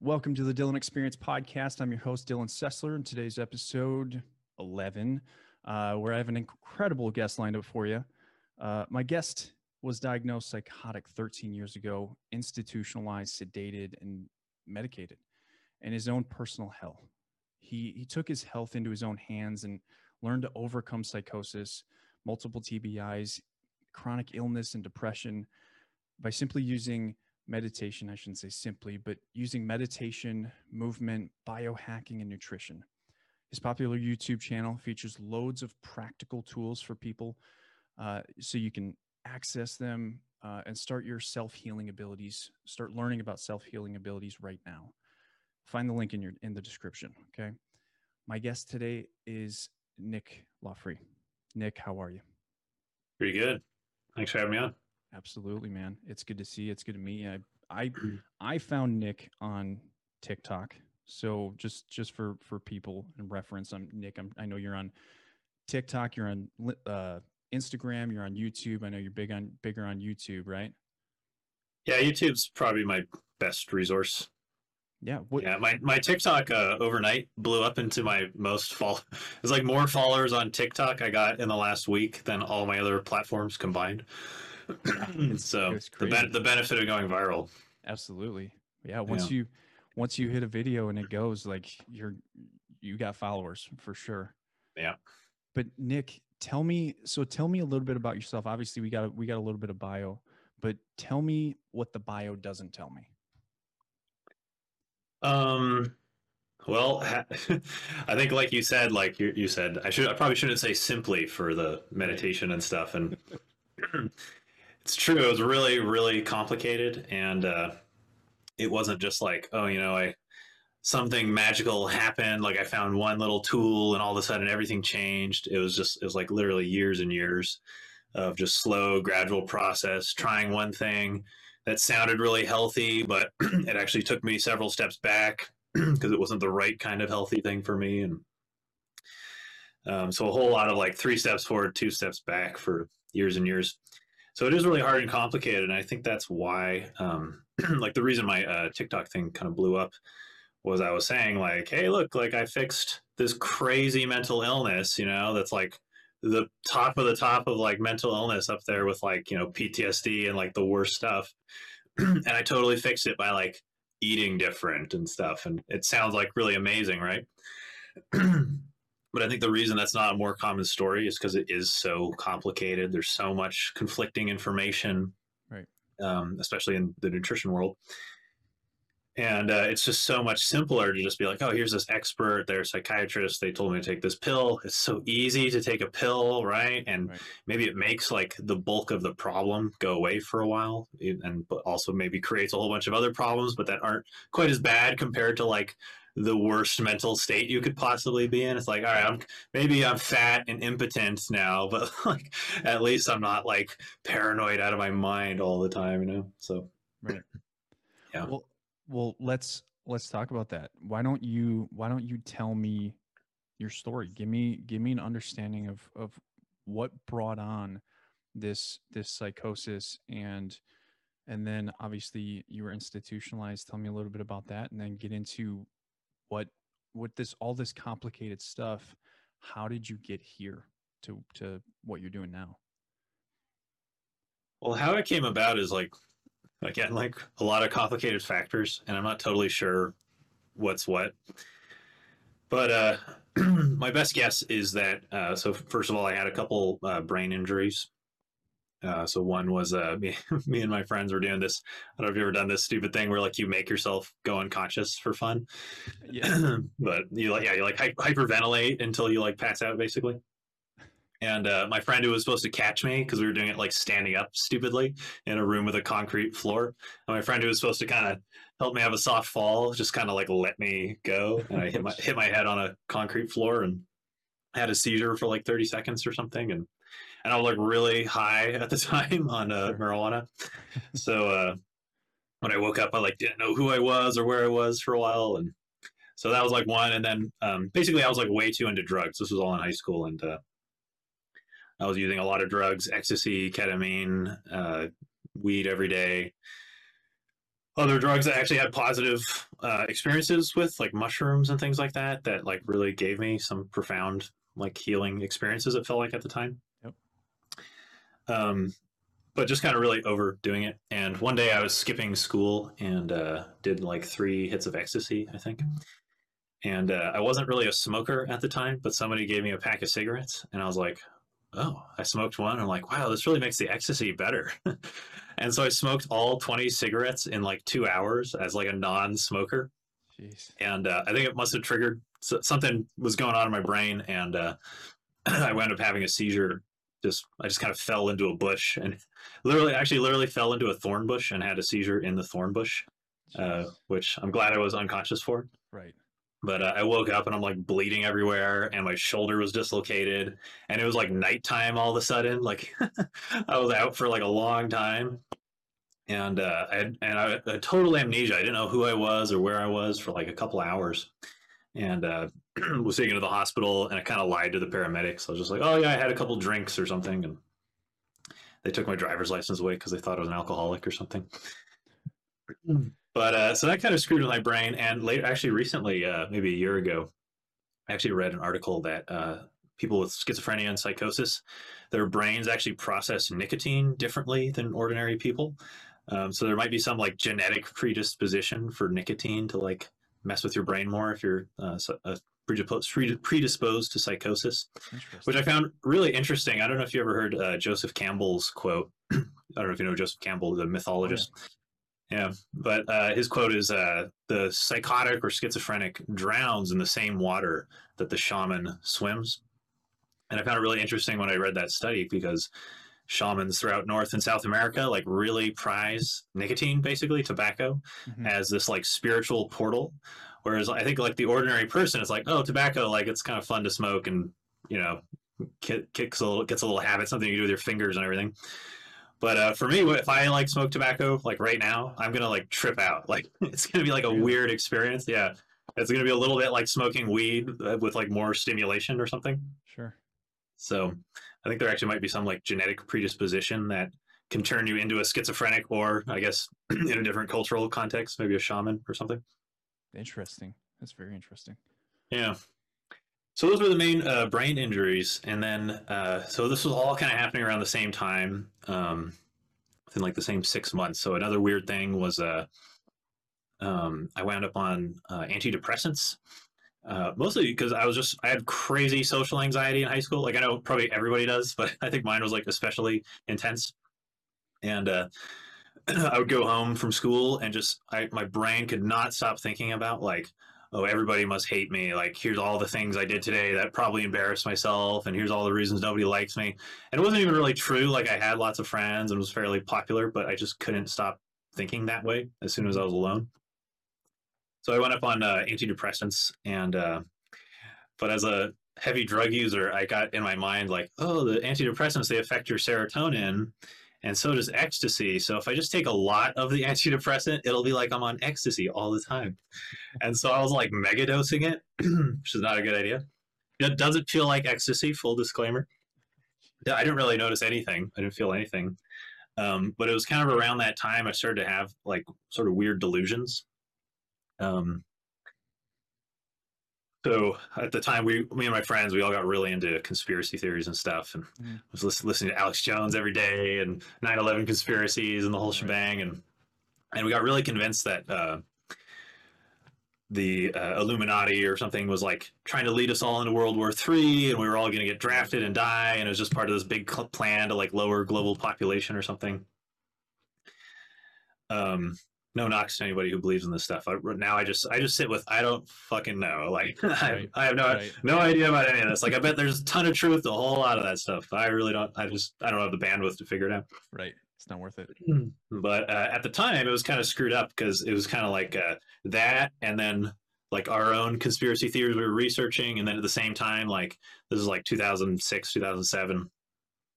Welcome to the Dylan Experience Podcast. I'm your host, Dylan Sessler, and today's episode 11, uh, where I have an incredible guest lined up for you. Uh, my guest was diagnosed psychotic 13 years ago, institutionalized, sedated, and medicated, in his own personal hell. He, he took his health into his own hands and learned to overcome psychosis, multiple TBIs, chronic illness, and depression by simply using meditation, I shouldn't say simply, but using meditation, movement, biohacking, and nutrition. His popular YouTube channel features loads of practical tools for people uh, so you can access them uh, and start your self healing abilities. Start learning about self healing abilities right now. Find the link in your in the description. Okay. My guest today is Nick Loffree. Nick, how are you? Pretty good. Thanks for having me on. Absolutely, man. It's good to see you. It's good to meet you. I, I, I found Nick on TikTok. So just just for for people and reference, I'm Nick. I'm, I know you're on TikTok. You're on uh, Instagram. You're on YouTube. I know you're big on bigger on YouTube, right? Yeah, YouTube's probably my best resource. Yeah. What, yeah. My my TikTok uh, overnight blew up into my most fall. It's like more followers on TikTok I got in the last week than all my other platforms combined. so the ben- the benefit of going viral. Absolutely. Yeah. Once yeah. you once you hit a video and it goes like you're you got followers for sure. Yeah. But Nick, tell me so tell me a little bit about yourself. Obviously we got we got a little bit of bio, but tell me what the bio doesn't tell me. Um well, I think like you said, like you, you said, I should I probably shouldn't say simply for the meditation and stuff and It's true. It was really, really complicated, and uh, it wasn't just like, oh, you know, I something magical happened. Like I found one little tool, and all of a sudden everything changed. It was just, it was like literally years and years of just slow, gradual process, trying one thing that sounded really healthy, but it actually took me several steps back because it wasn't the right kind of healthy thing for me, and um, so a whole lot of like three steps forward, two steps back for years and years so it is really hard and complicated and i think that's why um, like the reason my uh, tiktok thing kind of blew up was i was saying like hey look like i fixed this crazy mental illness you know that's like the top of the top of like mental illness up there with like you know ptsd and like the worst stuff. And i totally fixed it by like eating different and stuff and it sounds like really amazing right But I think the reason that's not a more common story is because it is so complicated. There's so much conflicting information, right? Um, especially in the nutrition world. And uh, it's just so much simpler to just be like, oh, here's this expert, they're a psychiatrist, they told me to take this pill. It's so easy to take a pill, right? And right. maybe it makes like the bulk of the problem go away for a while, and but also maybe creates a whole bunch of other problems, but that aren't quite as bad compared to like the worst mental state you could possibly be in. It's like, all right, I'm maybe I'm fat and impotent now, but like at least I'm not like paranoid out of my mind all the time, you know? So right. Yeah. Well well let's let's talk about that. Why don't you why don't you tell me your story? Give me give me an understanding of of what brought on this this psychosis and and then obviously you were institutionalized tell me a little bit about that and then get into what with this all this complicated stuff how did you get here to to what you're doing now? Well how it came about is like again like a lot of complicated factors and i'm not totally sure what's what. But uh my best guess is that uh, so first of all i had a couple uh, brain injuries uh, so one was uh, me, me and my friends were doing this. I don't know if you've ever done this stupid thing where like you make yourself go unconscious for fun. Yeah. but you like yeah you like hyperventilate until you like pass out basically. And uh, my friend who was supposed to catch me because we were doing it like standing up stupidly in a room with a concrete floor. And my friend who was supposed to kind of help me have a soft fall just kind of like let me go, and I hit my hit my head on a concrete floor and had a seizure for like 30 seconds or something and and I was like really high at the time on uh, marijuana. So uh, when I woke up, I like didn't know who I was or where I was for a while, and so that was like one. And then um, basically, I was like way too into drugs. This was all in high school, and uh, I was using a lot of drugs: ecstasy, ketamine, uh, weed every day. other drugs I actually had positive uh, experiences with, like mushrooms and things like that, that like really gave me some profound like healing experiences. It felt like at the time. Um, but just kind of really overdoing it. And one day I was skipping school and uh, did like three hits of ecstasy, I think. And uh, I wasn't really a smoker at the time, but somebody gave me a pack of cigarettes, and I was like, "Oh!" I smoked one. I'm like, "Wow, this really makes the ecstasy better." and so I smoked all 20 cigarettes in like two hours as like a non-smoker. Jeez. And uh, I think it must have triggered something was going on in my brain, and uh, I wound up having a seizure. Just I just kind of fell into a bush and literally, actually, literally fell into a thorn bush and had a seizure in the thorn bush, uh, which I'm glad I was unconscious for. Right. But uh, I woke up and I'm like bleeding everywhere, and my shoulder was dislocated, and it was like nighttime all of a sudden. Like I was out for like a long time, and uh, I had, and I had total amnesia. I didn't know who I was or where I was for like a couple hours, and uh, was taken to the hospital. And I kind of lied to the paramedics. I was just like, "Oh yeah, I had a couple drinks or something," and they took my driver's license away because they thought I was an alcoholic or something. But uh, so that kind of screwed with my brain. And later, actually, recently, uh, maybe a year ago, I actually read an article that uh, people with schizophrenia and psychosis, their brains actually process nicotine differently than ordinary people. Um, so there might be some like genetic predisposition for nicotine to like mess with your brain more if you're uh, uh predisposed to psychosis, which I found really interesting. I don't know if you ever heard uh, Joseph Campbell's quote. I don't know if you know Joseph Campbell, the mythologist. Oh, yeah. Yeah, but uh, his quote is uh, the psychotic or schizophrenic drowns in the same water that the shaman swims. And I found it really interesting when I read that study because shamans throughout North and South America like really prize nicotine, basically tobacco, mm-hmm. as this like spiritual portal. Whereas I think like the ordinary person is like, oh, tobacco, like it's kind of fun to smoke and you know kicks a little, gets a little habit, something you do with your fingers and everything. But uh, for me, if I like smoke tobacco, like right now, I'm gonna like trip out. Like it's gonna be like a weird experience. Yeah, it's gonna be a little bit like smoking weed uh, with like more stimulation or something. Sure. So, I think there actually might be some like genetic predisposition that can turn you into a schizophrenic, or I guess in a different cultural context, maybe a shaman or something. Interesting. That's very interesting. Yeah. So those were the main uh, brain injuries, and then uh, so this was all kind of happening around the same time, um, within like the same six months. So another weird thing was uh, um, I wound up on uh, antidepressants, uh, mostly because I was just I had crazy social anxiety in high school. Like I know probably everybody does, but I think mine was like especially intense. And uh, I would go home from school and just I my brain could not stop thinking about like oh, everybody must hate me. Like, here's all the things I did today that probably embarrassed myself, and here's all the reasons nobody likes me. And it wasn't even really true. Like, I had lots of friends and was fairly popular, but I just couldn't stop thinking that way as soon as I was alone. So I went up on uh, antidepressants, and uh, but as a heavy drug user, I got in my mind like, oh, the antidepressants they affect your serotonin, and so does ecstasy. So if I just take a lot of the antidepressant, it'll be like I'm on ecstasy all the time. And so I was like mega dosing it, which is not a good idea. It doesn't feel like ecstasy, full disclaimer. I didn't really notice anything. I didn't feel anything. Um, but it was kind of around that time I started to have like sort of weird delusions. Um, so at the time, we, me and my friends, we all got really into conspiracy theories and stuff, and mm. was listen, listening to Alex Jones every day and 9/11 conspiracies and the whole right. shebang, and and we got really convinced that uh, the uh, Illuminati or something was like trying to lead us all into World War Three, and we were all going to get drafted and die, and it was just part of this big plan to like lower global population or something. Um, no knocks to anybody who believes in this stuff. I, now I just I just sit with I don't fucking know. Like right. I, I, have no right. no idea about any of this. Like I bet there's a ton of truth, a whole lot of that stuff. I really don't. I just I don't have the bandwidth to figure it out. Right. It's not worth it. But uh, at the time, it was kind of screwed up because it was kind of like uh, that, and then like our own conspiracy theories we were researching, and then at the same time, like this is like 2006, 2007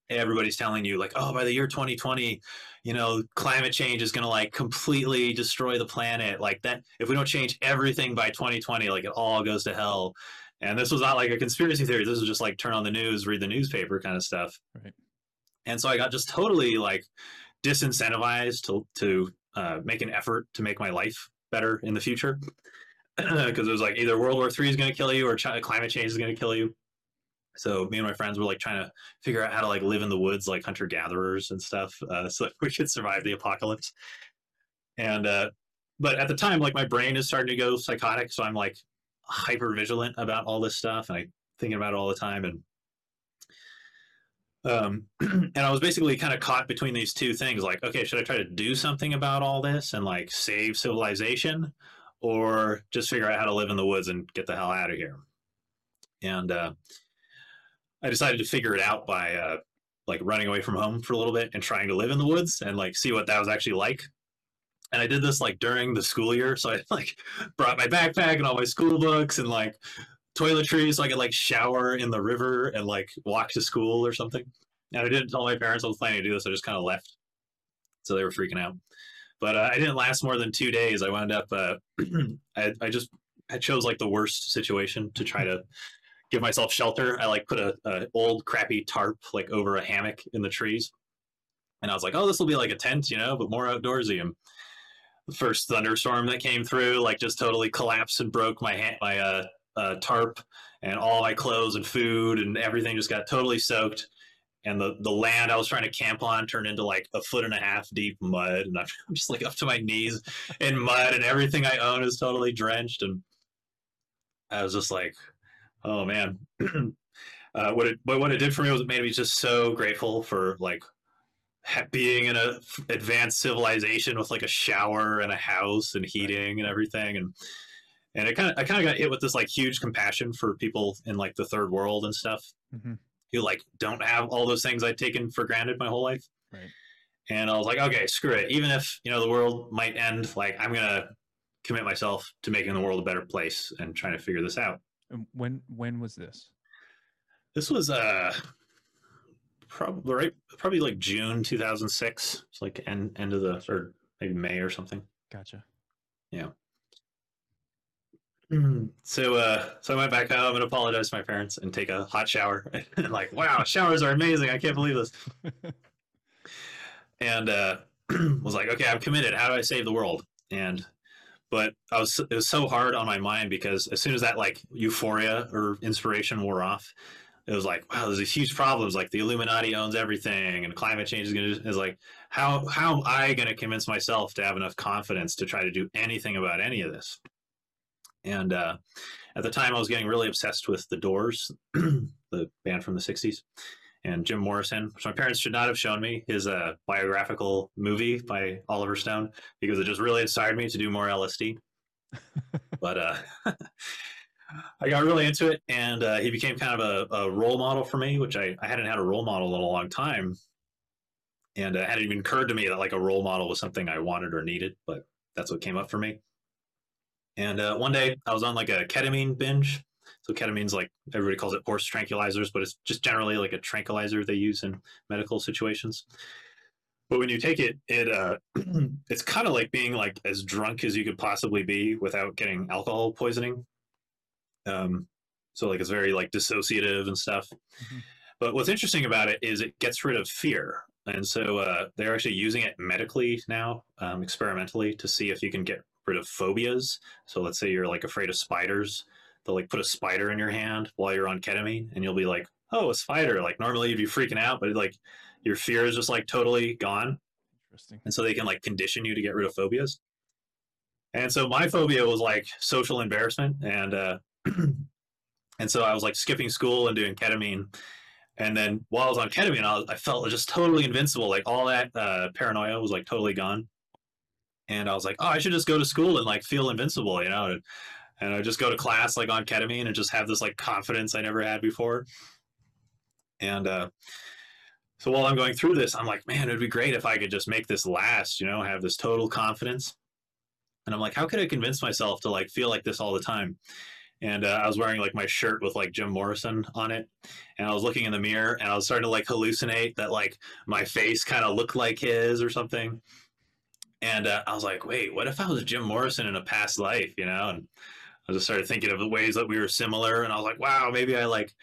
everybody's telling you like oh by the year 2020 you know climate change is going to like completely destroy the planet like that if we don't change everything by 2020 like it all goes to hell. And this was not like a conspiracy theory. This was just like turn on the news read the newspaper kind of stuff. Right. And so i got just totally like disincentivized to to uh, make an effort to make my life better in the future. Because it was like either World War Three is going to kill you or ch- climate change is going to kill you. So me and my friends were like trying to figure out how to like live in the woods like hunter gatherers and stuff, uh, so that we could survive the apocalypse. And uh, but at the time, like my brain is starting to go psychotic, so I'm like hyper vigilant about all this stuff, and I thinking about it all the time. And um, and I was basically kind of caught between these two things. Like, okay, should I try to do something about all this and like save civilization, or just figure out how to live in the woods and get the hell out of here? And uh, I decided to figure it out by uh, like running away from home for a little bit and trying to live in the woods and like see what that was actually like. And I did this like during the school year, so I like brought my backpack and all my school books and like toiletries so I could like shower in the river and like walk to school or something. And I didn't tell my parents I was planning to do this. I just kind of left, so they were freaking out. But uh, I didn't last more than two days. I wound up. Uh, I, I just I chose like the worst situation to try to give myself shelter. I like put a, a old crappy tarp like over a hammock in the trees, and I was like, oh, this will be like a tent, you know, but more outdoorsy. And the first thunderstorm that came through like just totally collapsed and broke my ha- my uh, uh, tarp, and all my clothes and food and everything just got totally soaked. And the, the land I was trying to camp on turned into like a foot and a half deep mud, and I'm just like up to my knees in mud, and everything I own is totally drenched. And I was just like, oh man. uh, what it but what it did for me was it made me just so grateful for like being in a advanced civilization with like a shower and a house and heating and everything and and it kind of I kind of got hit with this like huge compassion for people in like the third world and stuff mm-hmm. who like don't have all those things I'd taken for granted my whole life. Right. And I was like, okay, screw it. Even if you know the world might end, like I'm gonna commit myself to making the world a better place and trying to figure this out. When when was this? This was uh probably right probably like June 2006. It's like end end of the or maybe May or something. Gotcha. Yeah. So, uh, so I went back home and apologized to my parents and take a hot shower. and like, wow, showers are amazing. I can't believe this. and uh, was like, okay, I'm committed. How do I save the world? And but I was it was so hard on my mind because as soon as that like euphoria or inspiration wore off, it was like, wow, there's these huge problems. Like the Illuminati owns everything, and climate change is going to is like, how how am I going to convince myself to have enough confidence to try to do anything about any of this? And uh, at the time, I was getting really obsessed with The Doors, the band from the 60s, and Jim Morrison, which my parents should not have shown me his uh, biographical movie by Oliver Stone because it just really inspired me to do more LSD. but uh, I got really into it, and uh, he became kind of a, a, role model for me, which I, I hadn't had a role model in a long time. And uh, it hadn't even occurred to me that like a role model was something I wanted or needed, but that's what came up for me. And uh, one day I was on like a ketamine binge. So ketamine's like everybody calls it horse tranquilizers, but it's just generally like a tranquilizer they use in medical situations. But when you take it, it uh, it's kind of like being like as drunk as you could possibly be without getting alcohol poisoning. Um, so like it's very like dissociative and stuff. Mm-hmm. But what's interesting about it is it gets rid of fear. And so uh, they're actually using it medically now, um, experimentally, to see if you can get rid of phobias. So let's say you're like afraid of spiders, they'll like put a spider in your hand while you're on ketamine, and you'll be like, "Oh, a spider!" Like normally you'd be freaking out, but like your fear is just like totally gone. Interesting. And so they can like condition you to get rid of phobias. And so my phobia was like social embarrassment, and uh, and so I was like skipping school and doing ketamine. And then while I was on ketamine, I, was, I felt just totally invincible. Like all that uh, paranoia was like totally gone and I was like, oh, I should just go to school and like feel invincible, you know, and, and I just go to class like on ketamine and just have this like confidence I never had before. And uh, so while I'm going through this, I'm like, man, it'd be great if I could just make this last, you know, have this total confidence. And I'm like, how could I convince myself to like feel like this all the time? And uh, I was wearing like my shirt with like Jim Morrison on it, and I was looking in the mirror and I was starting to like hallucinate that like my face kind of looked like his or something and uh, I was like, wait, what if I was Jim Morrison in a past life, you know? And I just started thinking of the ways that we were similar, and I was like, wow, maybe I like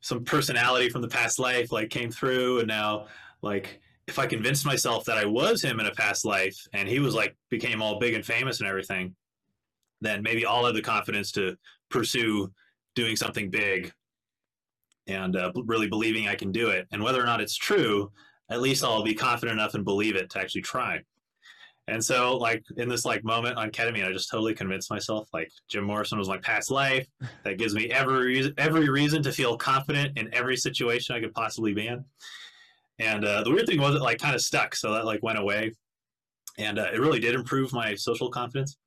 some personality from the past life like came through, and now like if I convinced myself that I was him in a past life and he was like became all big and famous and everything, then maybe I'll have the confidence to pursue doing something big and uh, really believing I can do it. And whether or not it's true, at least I'll be confident enough and believe it to actually try. And so, like in this like moment on ketamine, I just totally convinced myself like Jim Morrison was my past life. That gives me every every reason to feel confident in every situation I could possibly be in. And uh, the weird thing was it like kind of stuck, so that like went away, and uh, it really did improve my social confidence.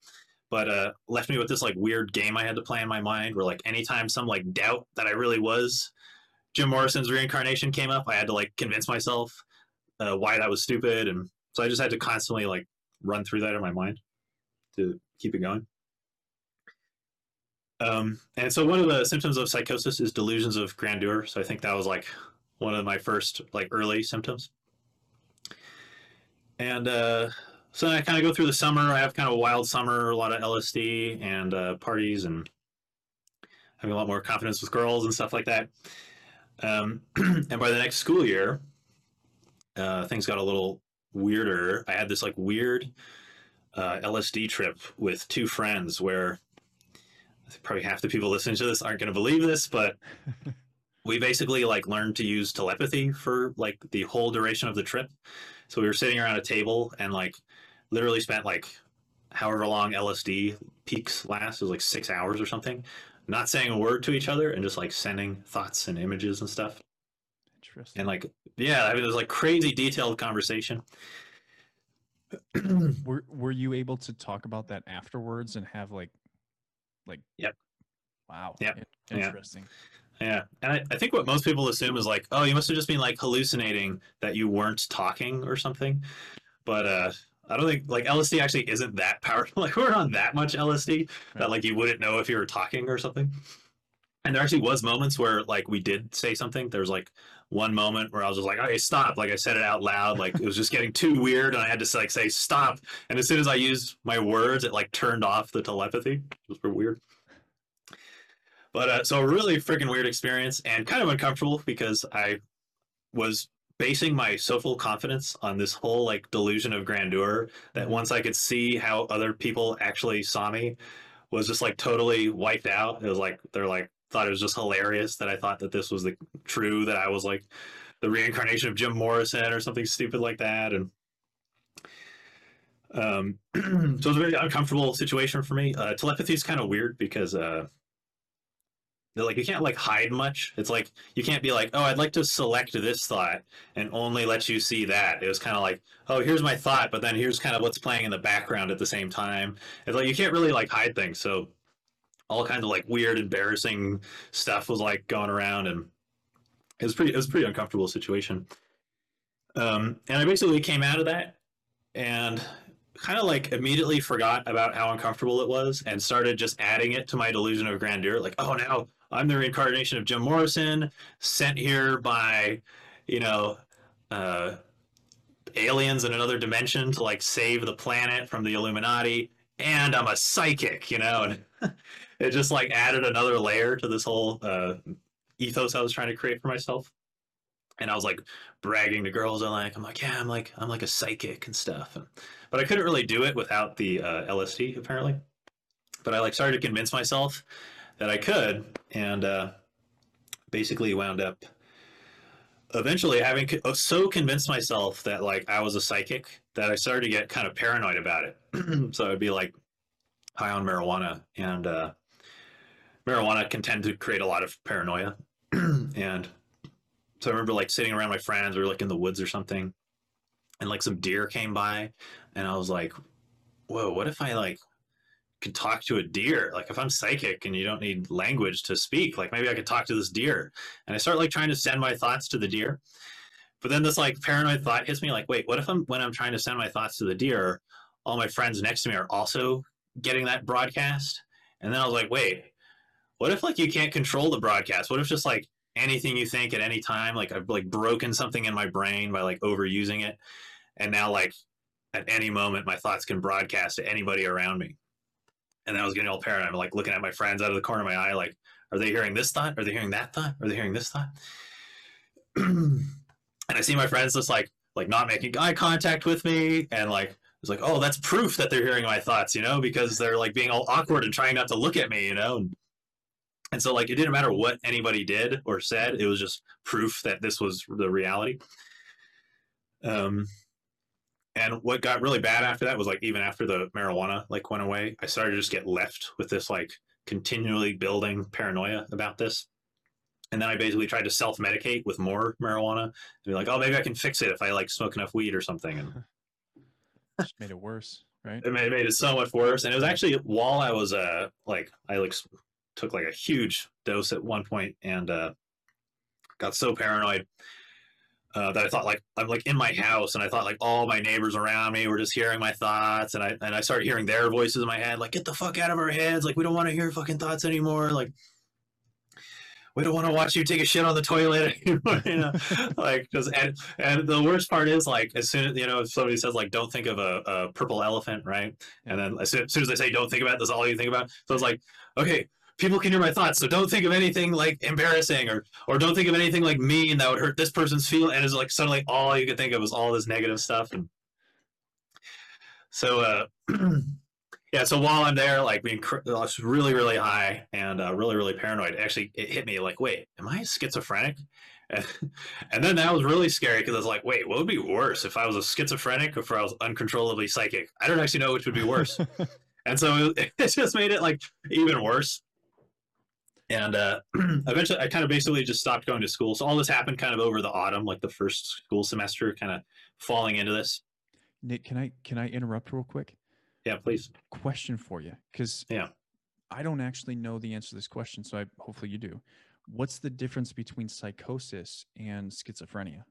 But uh, left me with this like weird game I had to play in my mind, where like anytime some like doubt that I really was Jim Morrison's reincarnation came up, I had to like convince myself uh, why that was stupid, and so I just had to constantly like run through that in my mind to keep it going. Um, and so one of the symptoms of psychosis is delusions of grandeur. So I think that was like one of my first like early symptoms. And uh, so I kind of go through the summer. I have kind of a wild summer, a lot of LSD and uh, parties, and having a lot more confidence with girls and stuff like that. Um, and by the next school year, uh, things got a little weirder. I had this like weird uh, LSD trip with two friends where probably half the people listening to this aren't going to believe this, but we basically like learned to use telepathy for like the whole duration of the trip. So we were sitting around a table and like literally spent like however long LSD peaks last. It was like six hours or something, not saying a word to each other and just like sending thoughts and images and stuff. Interesting. And like, yeah, I mean, it was like crazy detailed conversation. were Were you able to talk about that afterwards and have like, like, yep, wow, yep, interesting. Yeah. Yeah, and I, I think what most people assume is like, oh, you must have just been like hallucinating that you weren't talking or something. But uh, I don't think like LSD actually isn't that powerful. Like we're on that much LSD right. that like you wouldn't know if you were talking or something. And there actually was moments where like we did say something. There's like one moment where I was just like, okay, stop. Like I said it out loud. Like it was just getting too weird and I had to like say stop. And as soon as I used my words, it like turned off the telepathy. It was pretty weird. But uh, so a really freaking weird experience and kind of uncomfortable because I was basing my social confidence on this whole like delusion of grandeur that mm-hmm. once I could see how other people actually saw me was just like totally wiped out. It was like they're like thought it was just hilarious that I thought that this was the true that I was like the reincarnation of Jim Morrison or something stupid like that and um so it was a very uncomfortable situation for me. Uh, telepathy is kind of weird because uh like you can't like hide much. It's like you can't be like, oh, I'd like to select this thought and only let you see that. It was kind of like, oh, here's my thought, but then here's kind of what's playing in the background at the same time. It's like you can't really like hide things. So all kinds of like weird, embarrassing stuff was like going around, and it was pretty. It was pretty uncomfortable situation. Um, and I basically came out of that and kind of like immediately forgot about how uncomfortable it was and started just adding it to my delusion of grandeur. Like, oh, now I'm the reincarnation of Jim Morrison, sent here by, you know, uh, aliens in another dimension to like save the planet from the Illuminati, and I'm a psychic, you know, and it just like added another layer to this whole uh, ethos I was trying to create for myself. And I was like bragging to girls, I'm like, I'm like, yeah, I'm like, I'm like a psychic and stuff. And, but I couldn't really do it without the uh, LSD apparently. But I like started to convince myself that I could, and uh, basically wound up eventually having uh, so convinced myself that like I was a psychic that I started to get kind of paranoid about it. so I'd be like high on marijuana, and uh, marijuana can tend to create a lot of paranoia. and so I remember like sitting around my friends, were like in the woods or something, and like some deer came by, and I was like, "Whoa, what if I like could talk to a deer. Like if I'm psychic and you don't need language to speak, like maybe I could talk to this deer. And I start like trying to send my thoughts to the deer. But then this like paranoid thought hits me like, wait, what if I'm when I'm trying to send my thoughts to the deer, all my friends next to me are also getting that broadcast? And then I was like, wait, what if like you can't control the broadcast? What if just like anything you think at any time, like I've like broken something in my brain by like overusing it. And now like at any moment my thoughts can broadcast to anybody around me and then I was getting all paranoid. Like looking at my friends out of the corner of my eye, like, are they hearing this thought? Are they hearing that thought? Are they hearing this thought? and I see my friends just like like not making eye contact with me and like it's like oh that's proof that they're hearing my thoughts you know because they're like being all awkward and trying not to look at me you know and so like it didn't matter what anybody did or said it was just proof that this was the reality. Um and what got really bad after that was like even after the marijuana like went away i started to just get left with this like continually building paranoia about this. And then i basically tried to self-medicate with more marijuana and be like oh maybe i can fix it if i like smoke enough weed or something. And Just made it worse, right? it made, it made it so much worse. And it was actually while i was uh like i like took like a huge dose at one point and uh got so paranoid uh, that I thought like I'm like in my house and I thought like all my neighbors around me were just hearing my thoughts and I and I started hearing their voices in my head like get the fuck out of our heads. Like we don't want to hear fucking thoughts anymore. Like we don't want to watch you take a shit on the toilet anymore you know? Like just and and the worst part is like as soon as you know if somebody says like don't think of a, a purple elephant right? And then as soon, as soon as they say don't think about it, that's all you think about? So it's like okay people can hear my thoughts. So don't think of anything like embarrassing or or don't think of anything like mean that would hurt this person's feel and it's like suddenly all you could think of was all this negative stuff. And so uh yeah so while i'm there like being I was really really high and uh, really really paranoid. Actually it hit me like wait am i schizophrenic? And, and then that was really scary because i was like wait what would be worse? If i was a schizophrenic or if i was uncontrollably psychic i don't actually know which would be worse. And so it, it just made it like even worse and uh, eventually i kind of basically just stopped going to school so all this happened kind of over the autumn like the first school semester kind of falling into this Nick, can I can I interrupt real quick? yeah please Question for you, because Yeah. I don't actually know the answer to this question, so I hopefully you do. What's the difference between psychosis and schizophrenia?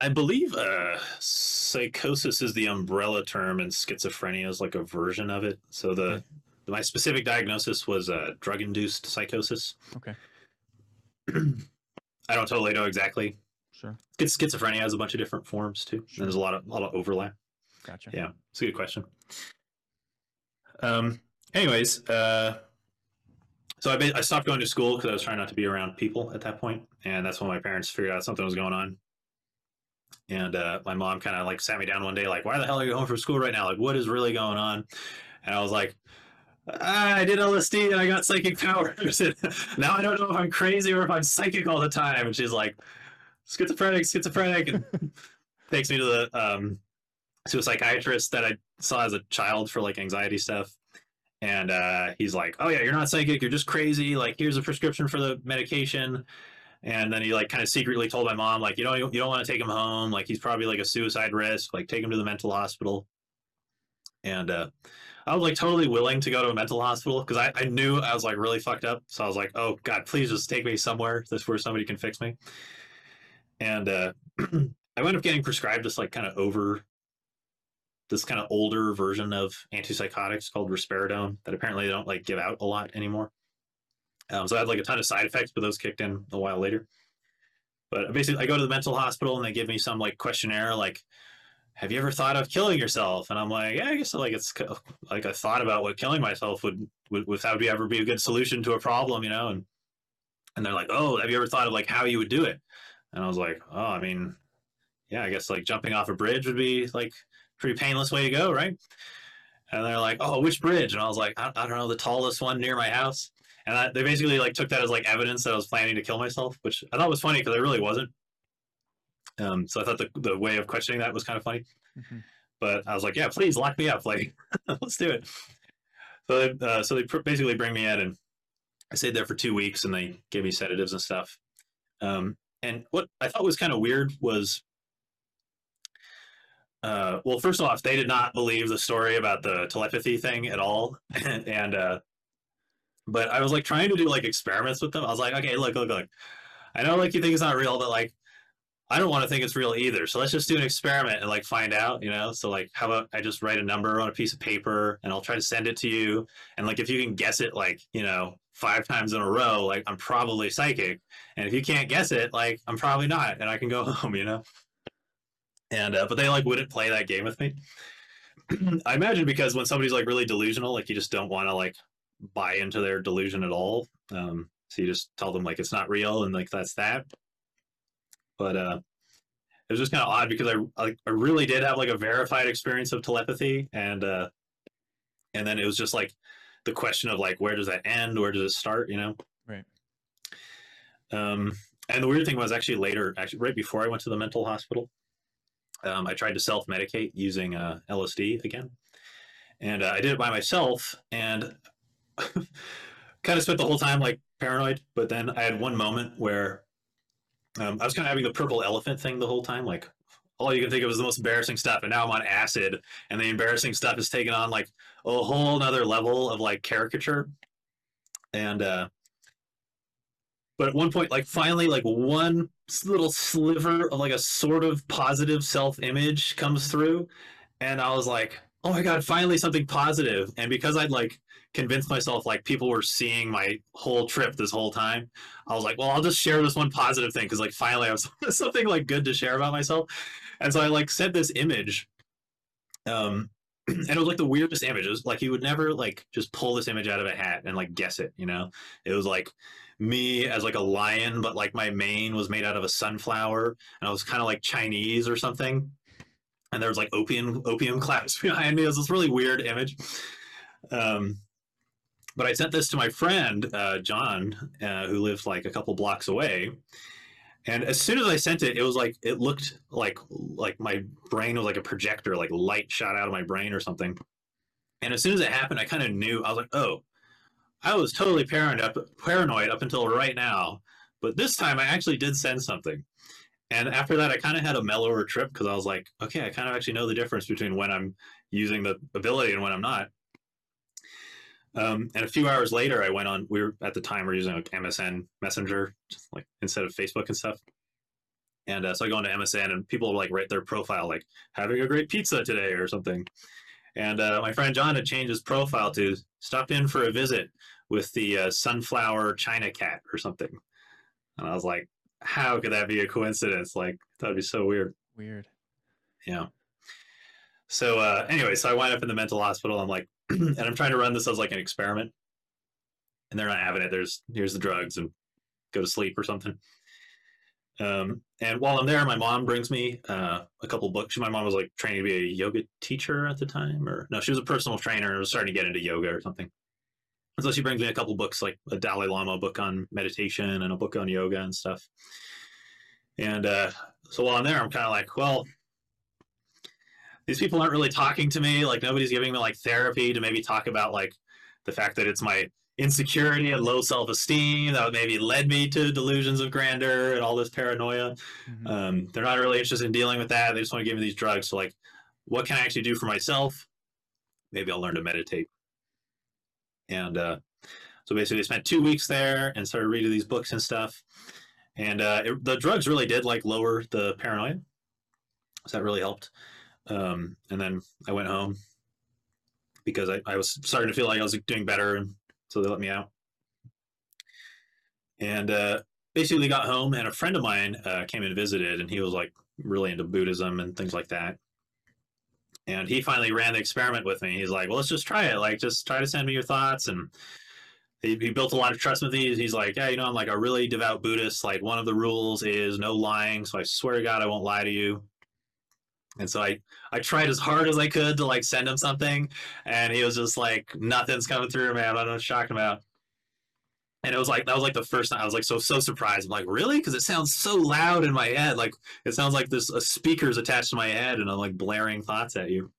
i believe uh, psychosis is the umbrella term and schizophrenia is like a version of it so the Okay. My specific diagnosis was uh, drug induced psychosis Okay, i don't totally know exactly sure, schizophrenia has a bunch of different forms too Sure. and there's a lot of lot of overlap gotcha. Yeah, it's a good question. Um. Anyways, uh, so I I stopped going to school because I was trying not to be around people at that point, and that's when my parents figured out something was going on. And uh, my mom kind of like sat me down one day, like, "Why the hell are you home from school right now? Like, what is really going on?" And I was like, "Ah, "I did LSD and I got psychic powers. now I don't know if I'm crazy or if I'm psychic all the time." And she's like, "Schizophrenic, schizophrenic," and takes me to the um, to a psychiatrist that I saw as a child for like anxiety stuff. And uh, he's like, "Oh yeah, you're not psychic. You're just crazy. Like, here's a prescription for the medication." And then he like kind of secretly told my mom, like, "You don't, you don't want to take him home. Like, he's probably like a suicide risk. Like, take him to the mental hospital." And uh, I was like totally willing to go to a mental hospital because I, I knew I was like really fucked up. So I was like, "Oh God, please just take me somewhere that's where somebody can fix me." And uh, I wound up getting prescribed this like kind of over this kind of older version of antipsychotics called risperidone that apparently they don't like give out a lot anymore. Um, so I had like a ton of side effects, but those kicked in a while later. But basically, I go to the mental hospital and they give me some like questionnaire, like, "Have you ever thought of killing yourself?" And I'm like, "Yeah, I guess like it's like I thought about what killing myself would would, would that would ever be a good solution to a problem, you know?" And and they're like, "Oh, have you ever thought of like how you would do it?" And I was like, "Oh, I mean, yeah, I guess like jumping off a bridge would be like pretty painless way to go, right? And they're like, "Oh, which bridge?" And I was like, "I, I don't know, the tallest one near my house." And I, they basically like took that as like evidence that I was planning to kill myself, which I thought was funny because I really wasn't. Um, so I thought the the way of questioning that was kind of funny. Mhm. But I was like, "Yeah, please lock me up, like let's do it." So they, uh, so they pr- basically bring me in, and I stayed there for two weeks, and they gave me sedatives and stuff. Um, and what I thought was kind of weird was uh, well, first off, they did not believe the story about the telepathy thing at all, and, and uh, but I was like trying to do like experiments with them. I was like, okay, look, look, look. I know like you think it's not real, but like I don't want to think it's real either. So let's just do an experiment and like find out, you know. So like, how about I just write a number on a piece of paper and I'll try to send it to you, and like if you can guess it like you know five times in a row, like I'm probably psychic, and if you can't guess it, like I'm probably not, and I can go home, you know? And uh, but they like wouldn't play that game with me. I imagine because when somebody's like really delusional like you just don't want to like buy into their delusion at all. Um so you just tell them like it's not real and like that's that but uh it was just kind of odd because I, I I really did have like a verified experience of telepathy, and uh, and then it was just like the question of like where does that end, where does it start, you know? Right. Um, and the weird thing was actually later, actually right before I went to the mental hospital, um, I tried to self medicate using uh, LSD again, and uh, I did it by myself, and kind of spent the whole time like paranoid. But then I had one moment where um, I was kind of having the purple elephant thing the whole time, like all you can think of is the most embarrassing stuff, and now I'm on acid, and the embarrassing stuff is taken on like a whole nother level of like caricature, and uh, but at one point, like finally, like one little sliver of like a sort of positive self-image comes through, and I was like, oh my god, finally something positive. and because I'd like convinced myself like people were seeing my whole trip this whole time. I was like, well, I'll just share this one positive thing because like finally I have something like good to share about myself. And so I like sent this image. Um and it was like the weirdest image. It was like you would never like just pull this image out of a hat and like guess it, you know? It was like me as like a lion, but like my mane was made out of a sunflower and I was kind of like Chinese or something. And there was like opium opium clouds behind me. It was this really weird image. Um but I sent this to my friend uh, John, uh, who lives like a couple blocks away. And as soon as I sent it, it was like it looked like like my brain was like a projector, like light shot out of my brain or something. And as soon as it happened, I kind of knew. I was like, "Oh, I was totally paranoid up, paranoid up until right now, but this time I actually did send something." And after that, I kind of had a mellower trip because I was like, "Okay, I kind of actually know the difference between when I'm using the ability and when I'm not." Um, and a few hours later, I went on. We were at the time we are using like MSN Messenger, just like instead of Facebook and stuff. And uh, so I go into MSN, and people like write their profile like having a great pizza today or something. And uh, my friend John had changed his profile to stop in for a visit with the uh, sunflower China cat or something. And I was like, how could that be a coincidence? Like that'd be so weird. Weird. Yeah. So uh, anyway, so I wind up in the mental hospital. I'm like, and I'm trying to run this as like an experiment, and they're not having it. There's here's the drugs and go to sleep or something. Um, and while I'm there, my mom brings me uh, a couple books. My mom was like training to be a yoga teacher at the time, or no, she was a personal trainer and was starting to get into yoga or something. And so she brings me a couple books, like a Dalai Lama book on meditation and a book on yoga and stuff. And uh, so while I'm there, I'm kind of like, well, these people aren't really talking to me. Like nobody's giving me like therapy to maybe talk about like the fact that it's my insecurity and low self-esteem that maybe led me to delusions of grandeur and all this paranoia. Mm-hmm. Um, they're not really interested in dealing with that. They just want to give me these drugs. So like, what can I actually do for myself? Maybe I'll learn to meditate. And uh, so basically, I spent two weeks there and started reading these books and stuff. And uh, it, the drugs really did like lower the paranoia. So that really helped. Um, and then I went home because I, I was starting to feel like I was doing better, and so they let me out. And uh, basically got home, and a friend of mine uh, came and visited, and he was like really into Buddhism and things like that. And he finally ran the experiment with me. He's like, "Well, let's just try it. Like, just try to send me your thoughts." And he, he built a lot of trust with me. He's like, "Yeah, you know, I'm like a really devout Buddhist. Like, one of the rules is no lying. So I swear to God, I won't lie to you." And so I, I tried as hard as I could to like send him something, and he was just like, "Nothing's coming through, man. I don't know what you're talking about." And it was like that was like the first time I was like so so surprised. I'm like, really? Because it sounds so loud in my head. Like it sounds like this a speakers attached to my head, and I'm like blaring thoughts at you.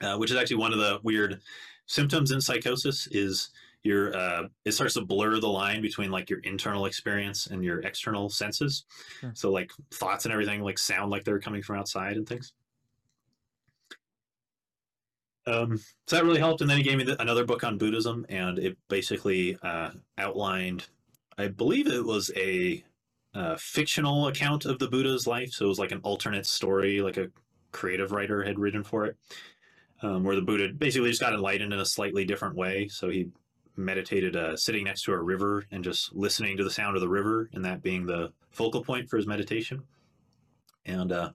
Uh, which is actually one of the weird symptoms in psychosis. Is your uh, it starts to blur the line between like your internal experience and your external senses. Sure. So like thoughts and everything like sound like they're coming from outside and things. Um, so that really helped. And then he gave me the, another book on Buddhism, and it basically uh, outlined, I believe it was a uh, fictional account of the Buddha's life. So it was like an alternate story, like a creative writer had written for it, um, where the Buddha basically just got enlightened in a slightly different way. So he meditated uh, sitting next to a river and just listening to the sound of the river, and that being the focal point for his meditation. And uh,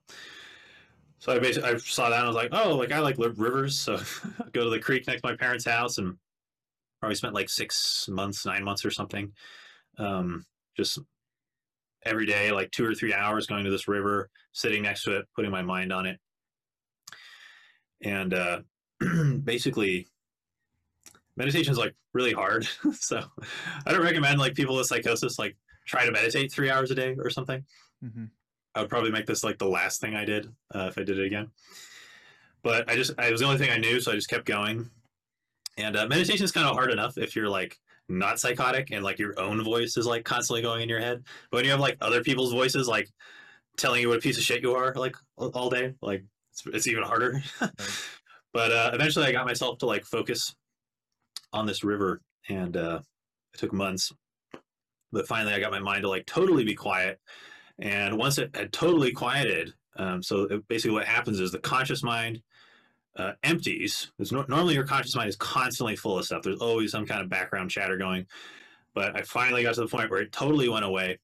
so I basically I saw that and I was like, oh, like I like rivers, so I go to the creek next to my parents' house and probably spent like six months, nine months or something, um, just every day, like two or three hours, going to this river, sitting next to it, putting my mind on it, and uh, basically, meditation is like really hard. so I don't recommend like people with psychosis like try to meditate three hours a day or something. Mm-hmm. I would probably make this like the last thing I did uh, if I did it again. But I just, I was the only thing I knew, so I just kept going. And uh, meditation is kind of hard enough if you're like not psychotic and like your own voice is like constantly going in your head. But when you have like other people's voices like telling you what a piece of shit you are like all day, like it's, it's even harder. But uh, eventually I got myself to like focus on this river and uh, it took months. But finally I got my mind to like totally be quiet and once it had totally quieted, um, so it, basically what happens is the conscious mind uh, empties. No, normally your conscious mind is constantly full of stuff. There's always some kind of background chatter going. But I finally got to the point where it totally went away,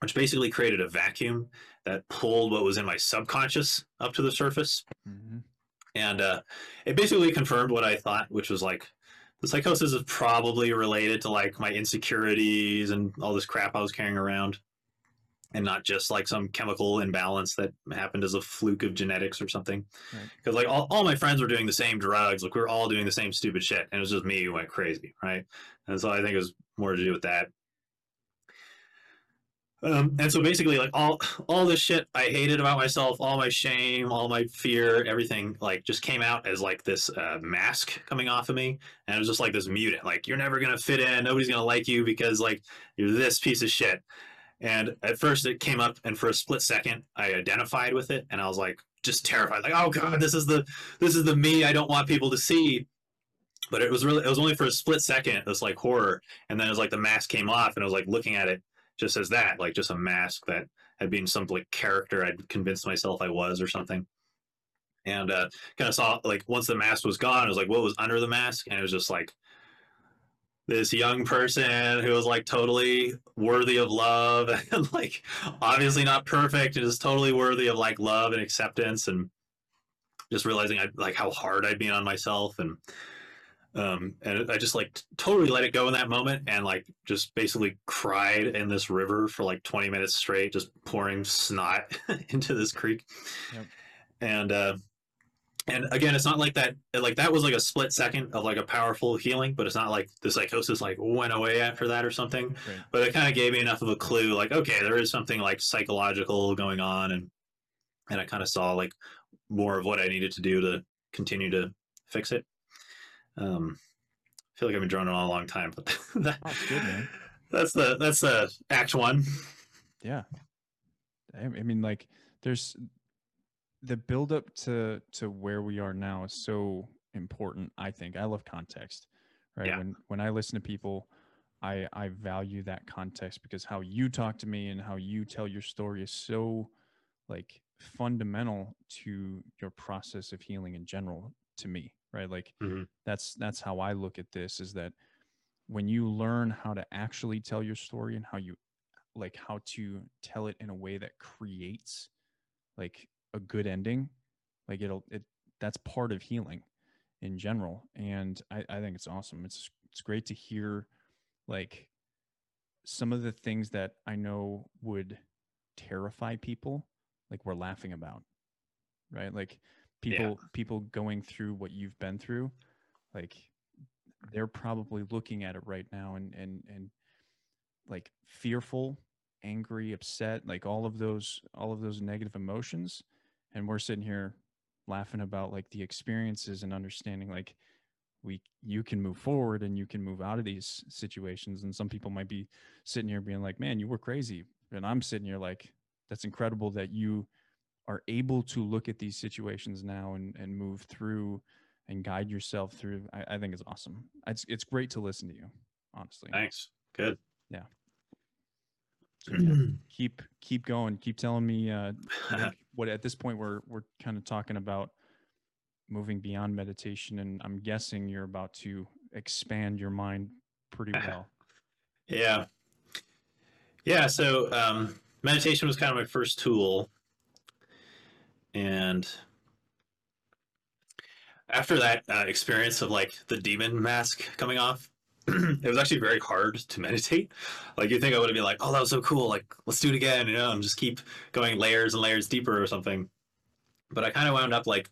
which basically created a vacuum that pulled what was in my subconscious up to the surface. Mm-hmm. And uh, it basically confirmed what I thought, which was like the psychosis is probably related to like my insecurities and all this crap I was carrying around and not just like some chemical imbalance that happened as a fluke of genetics or something. Because right. like all, all my friends were doing the same drugs, like we were all doing the same stupid shit, and it was just me who went crazy, right? And so I think it was more to do with that. Um, and so basically, like all all this shit I hated about myself, all my shame, all my fear, everything, like just came out as like this uh, mask coming off of me, and it was just like this mutant. Like you're never gonna fit in, nobody's gonna like you because like you're this piece of shit. And at first it came up and for a split second I identified with it and I was like just terrified. Like, oh God, this is the this is the me I don't want people to see. But it was really it was only for a split second, this like horror. And then it was like the mask came off and I was like looking at it just as that, like just a mask that had been some like character I'd convinced myself I was or something. And uh kind of saw like once the mask was gone, it was like what was under the mask? And it was just like this young person who was like totally worthy of love and like obviously not perfect and is totally worthy of like love and acceptance and just realizing I like how hard I'd been on myself and um and I just like totally let it go in that moment and like just basically cried in this river for like 20 minutes straight just pouring snot into this creek yep. and uh and again it's not like that like that was like a split second of like a powerful healing but it's not like the psychosis like went away after that or something. Right. but it kind of gave me enough of a clue like okay there is something like psychological going on and and i kind of saw like more of what i needed to do to continue to fix it. Um i feel like i've been droning on a long time but that, oh, good, that's the that's the act one. Yeah. I mean like there's the build up to to where we are now is so important i think i love context right yeah. when when i listen to people i i value that context because how you talk to me and how you tell your story is so like fundamental to your process of healing in general to me right like mm-hmm. that's that's how i look at this is that when you learn how to actually tell your story and how you like how to tell it in a way that creates like a good ending like it'll it that's part of healing in general and I, I think it's awesome it's it's great to hear like some of the things that i know would terrify people like we're laughing about right like people yeah. people going through what you've been through like they're probably looking at it right now and and and like fearful angry upset like all of those all of those negative emotions and we're sitting here laughing about like the experiences and understanding like we you can move forward and you can move out of these situations. And some people might be sitting here being like man you were crazy. And i'm sitting here like that's incredible that you are able to look at these situations now and and move through and guide yourself through. I, I think it's awesome. It's it's great to listen to you honestly. Thanks. Good. Yeah. Keep keep going. Keep telling me uh, what at this point we're we're kind of talking about moving beyond meditation, and I'm guessing you're about to expand your mind pretty well. yeah, yeah. So um, meditation was kind of my first tool, and after that uh, experience of like the demon mask coming off, it was actually very hard to meditate. Like you think I would have been like, oh, that was so cool. Like let's do it again, you know, and just keep going layers and layers deeper or something. But I kind of wound up like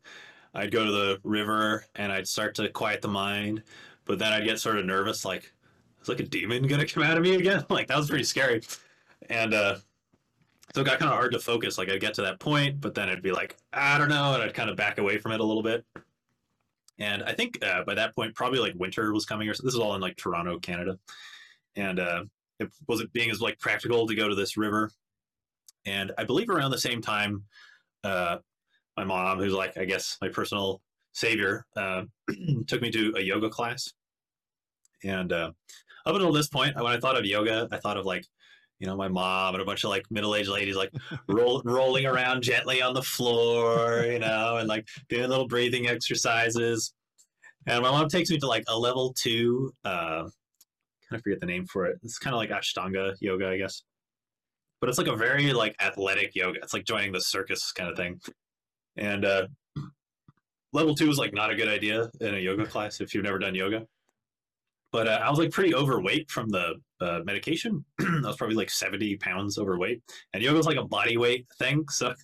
I'd go to the river and I'd start to quiet the mind, but then I'd get sort of nervous, like it's like a demon gonna come out of me again. like that was pretty scary, and uh, so it got kind of hard to focus. Like I'd get to that point, but then it'd be like, I don't know, and I'd kind of back away from it a little bit. And I think uh, by that point, probably like winter was coming, or so. this is all in like Toronto, Canada, and uh, it wasn't being as like practical to go to this river. And I believe around the same time, uh, my mom, who's like I guess my personal savior, uh, took me to a yoga class. And uh, up until this point, when I thought of yoga, I thought of like you know, my mom and a bunch of like middle-aged ladies like roll, rolling around gently on the floor, you know, and like doing little breathing exercises. And my mom takes me to like a level two, uh, kind of forget the name for it. It's kind of like Ashtanga yoga, I guess. But it's like a very like athletic yoga. It's like joining the circus kind of thing. And uh, level two is like not a good idea in a yoga class if you've never done yoga but uh, I was like pretty overweight from the uh, medication. I was probably like 70 pounds overweight, and yoga is like a body weight thing. So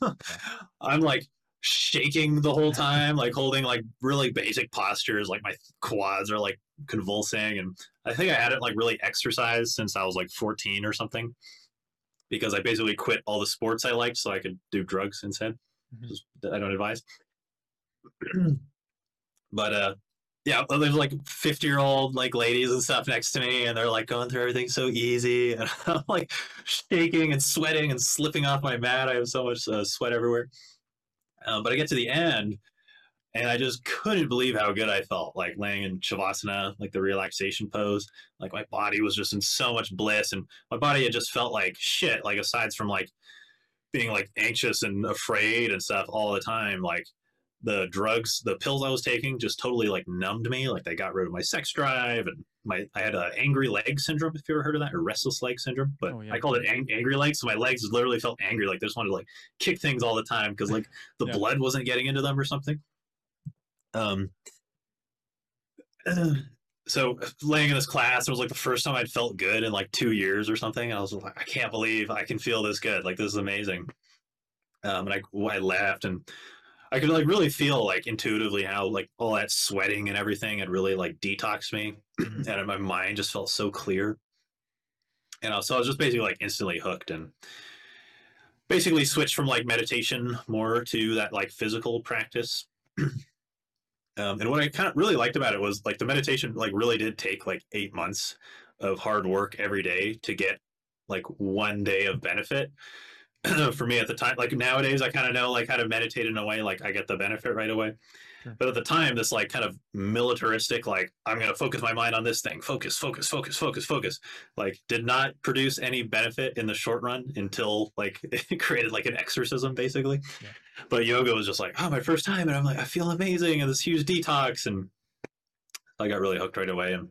I'm like shaking the whole time, like holding like really basic postures, like my quads are like convulsing. And I think I hadn't like really exercised since I was like 14 or something because I basically quit all the sports I liked so I could do drugs instead. Mm-hmm. I don't advise. but uh, yeah, there's like 50 year old like ladies and stuff next to me, and they're like going through everything so easy, and I'm like shaking and sweating and slipping off my mat. I have so much uh, sweat everywhere. Um, but I get to the end, and I just couldn't believe how good I felt, like laying in shavasana, like the relaxation pose. Like my body was just in so much bliss, and my body had just felt like shit. Like aside from like being like anxious and afraid and stuff all the time, like the drugs, the pills I was taking just totally like numbed me. Like they got rid of my sex drive and my, I had a angry leg syndrome. If you ever heard of that or restless leg syndrome, but oh, yeah. I called it ang- angry legs. So my legs literally felt angry. Like they just wanted to like kick things all the time. Cause like the yeah. blood wasn't getting into them or something. Um, so laying in this class, it was like the first time I'd felt good in like two years or something. I was like, I can't believe I can feel this good. Like this is amazing. Um, and I, I laughed and I could like really feel like intuitively how like all that sweating and everything had really like detoxed me, mm-hmm. and my mind just felt so clear. And I was, so I was just basically like instantly hooked and basically switched from like meditation more to that like physical practice. um, and what I kind of really liked about it was like the meditation like really did take like eight months of hard work every day to get like one day of benefit for me at the time like nowadays i kind of know like how to meditate in a way like i get the benefit right away sure. but at the time this like kind of militaristic like i'm going to focus my mind on this thing focus focus focus focus focus like did not produce any benefit in the short run until like it created like an exorcism basically yeah. but yoga was just like oh my first time and i'm like i feel amazing and this huge detox and i got really hooked right away and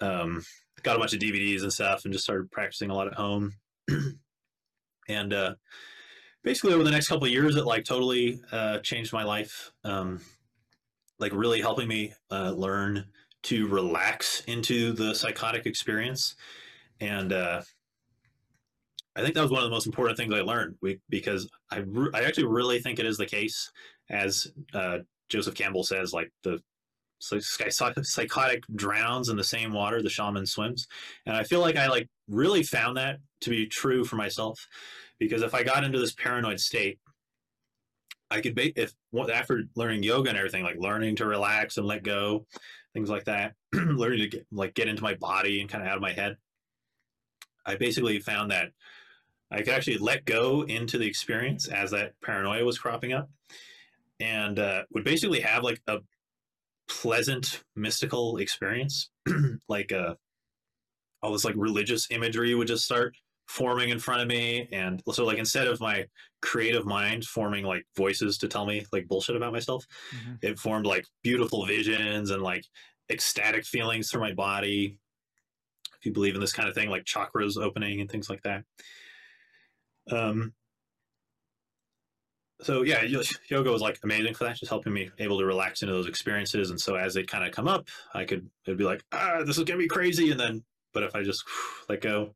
um got a bunch of dvds and stuff and just started practicing a lot at home and uh, basically over the next couple of years, it like totally uh, changed my life. Um, like really helping me uh, learn to relax into the psychotic experience, and uh, I think that was one of the most important things I learned we, because I re- I actually really think it is the case as uh, Joseph Campbell says, like the psychotic drowns in the same water the shaman swims and i feel like i like really found that to be true for myself because if i got into this paranoid state i could be if after learning yoga and everything like learning to relax and let go things like that learning to get like get into my body and kind of out of my head i basically found that i could actually let go into the experience as that paranoia was cropping up and uh, would basically have like a pleasant mystical experience. Like uh all this like religious imagery would just start forming in front of me and so like instead of my creative mind forming like voices to tell me like bullshit about myself mm-hmm. it formed like beautiful visions and like ecstatic feelings through my body if you believe in this kind of thing like chakras opening and things like that um so yeah, yoga was like amazing for that, just helping me able to relax into those experiences. And so as they kind of come up, I could it'd be like, ah, this is gonna be crazy, and then but if I just let go,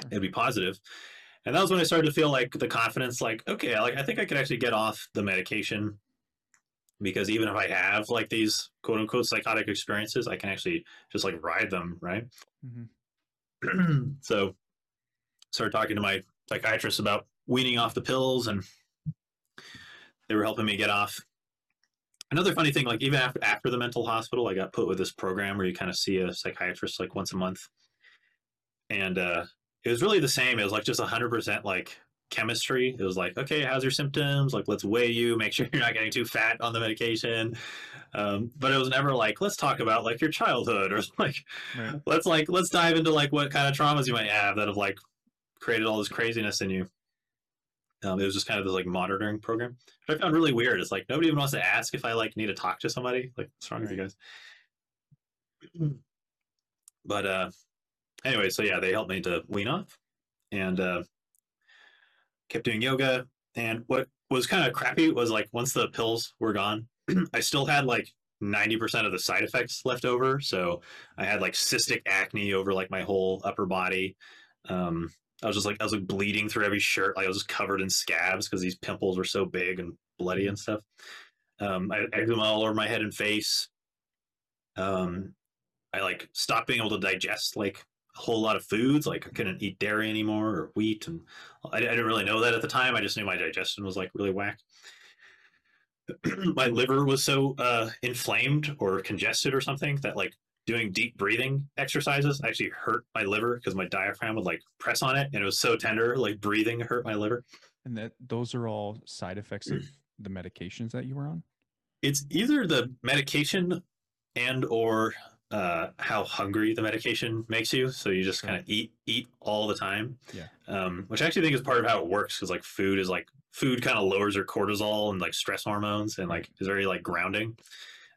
sure. it'd be positive. And that was when I started to feel like the confidence, like okay, like I think I could actually get off the medication because even if I have like these quote unquote psychotic experiences, I can actually just like ride them, right? Mm-hmm. so started talking to my psychiatrist about weaning off the pills and they were helping me get off. Another funny thing, like even after after the mental hospital, I got put with this program where you kind of see a psychiatrist like once a month, and uh, it was really the same. It was like just hundred percent like chemistry. It was like, okay, how's your symptoms? Like, let's weigh you, make sure you're not getting too fat on the medication. Um, but it was never like, let's talk about like your childhood or like, right. let's like, let's dive into like what kind of traumas you might have that have like created all this craziness in you. Um, it was just kind of this like monitoring program, which I found really weird. It's like nobody even wants to ask if I like need to talk to somebody. Like, what's wrong with you guys? But uh, anyway, so yeah, they helped me to wean off, and uh, kept doing yoga. And what was kind of crappy was like once the pills were gone, I still had like 90% of the side effects left over. So I had like cystic acne over like my whole upper body. Um, I was just like I was like bleeding through every shirt. Like I was just covered in scabs because these pimples were so big and bloody and stuff. Um, I had eczema all over my head and face. Um, I like stopped being able to digest like a whole lot of foods. Like I couldn't eat dairy anymore or wheat, and I, I didn't really know that at the time. I just knew my digestion was like really whack. my liver was so uh, inflamed or congested or something that like doing deep breathing exercises actually hurt my liver because my diaphragm would like press on it and it was so tender like breathing hurt my liver and that those are all side effects of the medications that you were on it's either the medication and or uh, how hungry the medication makes you. So you just kind of eat eat all the time. Yeah. Um, which i actually think is part of how it works because like food is like food kind of lowers your cortisol and like stress hormones and like is very like grounding.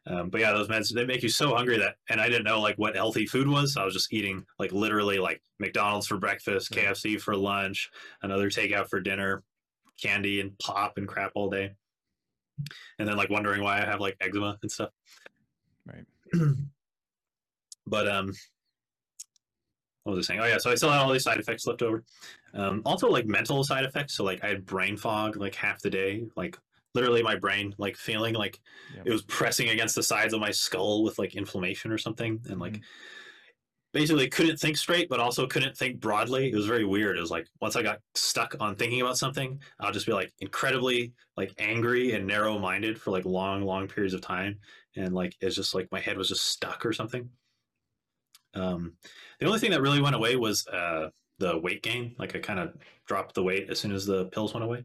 Um, but yeah, those meds they make you so hungry that, and I didn't know like what healthy food was. I was just eating like literally like McDonald's for breakfast, KFC for lunch, another takeout for dinner, candy and pop and crap all day, and then like wondering why I have like eczema and stuff. Right. but um, what was I saying? Oh yeah, so I still had all these side effects left over. Um, also like mental side effects. So like I had brain fog like half the day, like literally my brain like feeling like yep. it was pressing against the sides of my skull with like inflammation or something and like mm-hmm. basically couldn't think straight but also couldn't think broadly it was very weird it was like once i got stuck on thinking about something i'll just be like incredibly like angry and narrow minded for like long long periods of time and like it's just like my head was just stuck or something um the only thing that really went away was uh the weight gain like i kind of dropped the weight as soon as the pills went away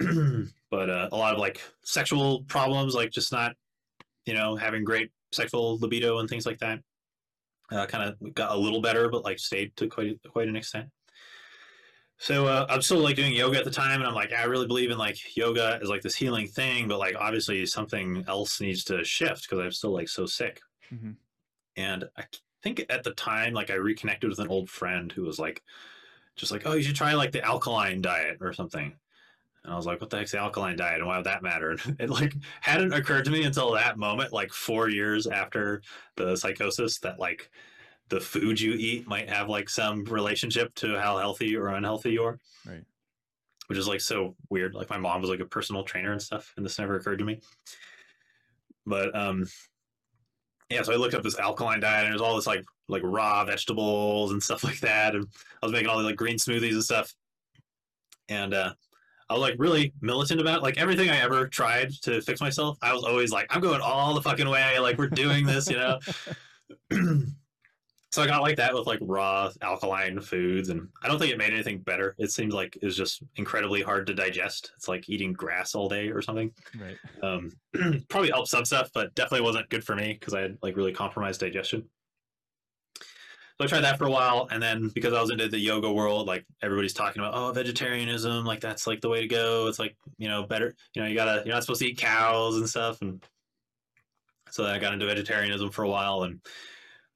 but uh, a lot of like sexual problems, like just not, you know, having great sexual libido and things like that. Uh, kind of got a little better, but like stayed to quite quite an extent. So uh, I'm still like doing yoga at the time, and I'm like, I really believe in like yoga is like this healing thing, but like obviously something else needs to shift because I'm still like so sick. Mm-hmm. And I think at the time, like I reconnected with an old friend who was like, just like, oh, you should try like the alkaline diet or something. And I was like, what the heck's the alkaline diet and why would that matter? And it like hadn't occurred to me until that moment, like four years after the psychosis, that like the food you eat might have like some relationship to how healthy or unhealthy you are. Right. Which is like so weird. Like my mom was like a personal trainer and stuff, and this never occurred to me. But um yeah, so I looked up this alkaline diet and there's all this like like raw vegetables and stuff like that. And I was making all these like green smoothies and stuff. And uh I was like really militant about it. like everything I ever tried to fix myself. I was always like, I'm going all the fucking way. Like we're doing this, you know. so I got like that with like raw alkaline foods, and I don't think it made anything better. It seems like it was just incredibly hard to digest. It's like eating grass all day or something. Right. Um, probably helped some stuff, but definitely wasn't good for me because I had like really compromised digestion. So I tried that for a while, and then because I was into the yoga world, like everybody's talking about, oh, vegetarianism, like that's like the way to go. It's like you know better, you know, you gotta you're not supposed to eat cows and stuff, and so then I got into vegetarianism for a while, and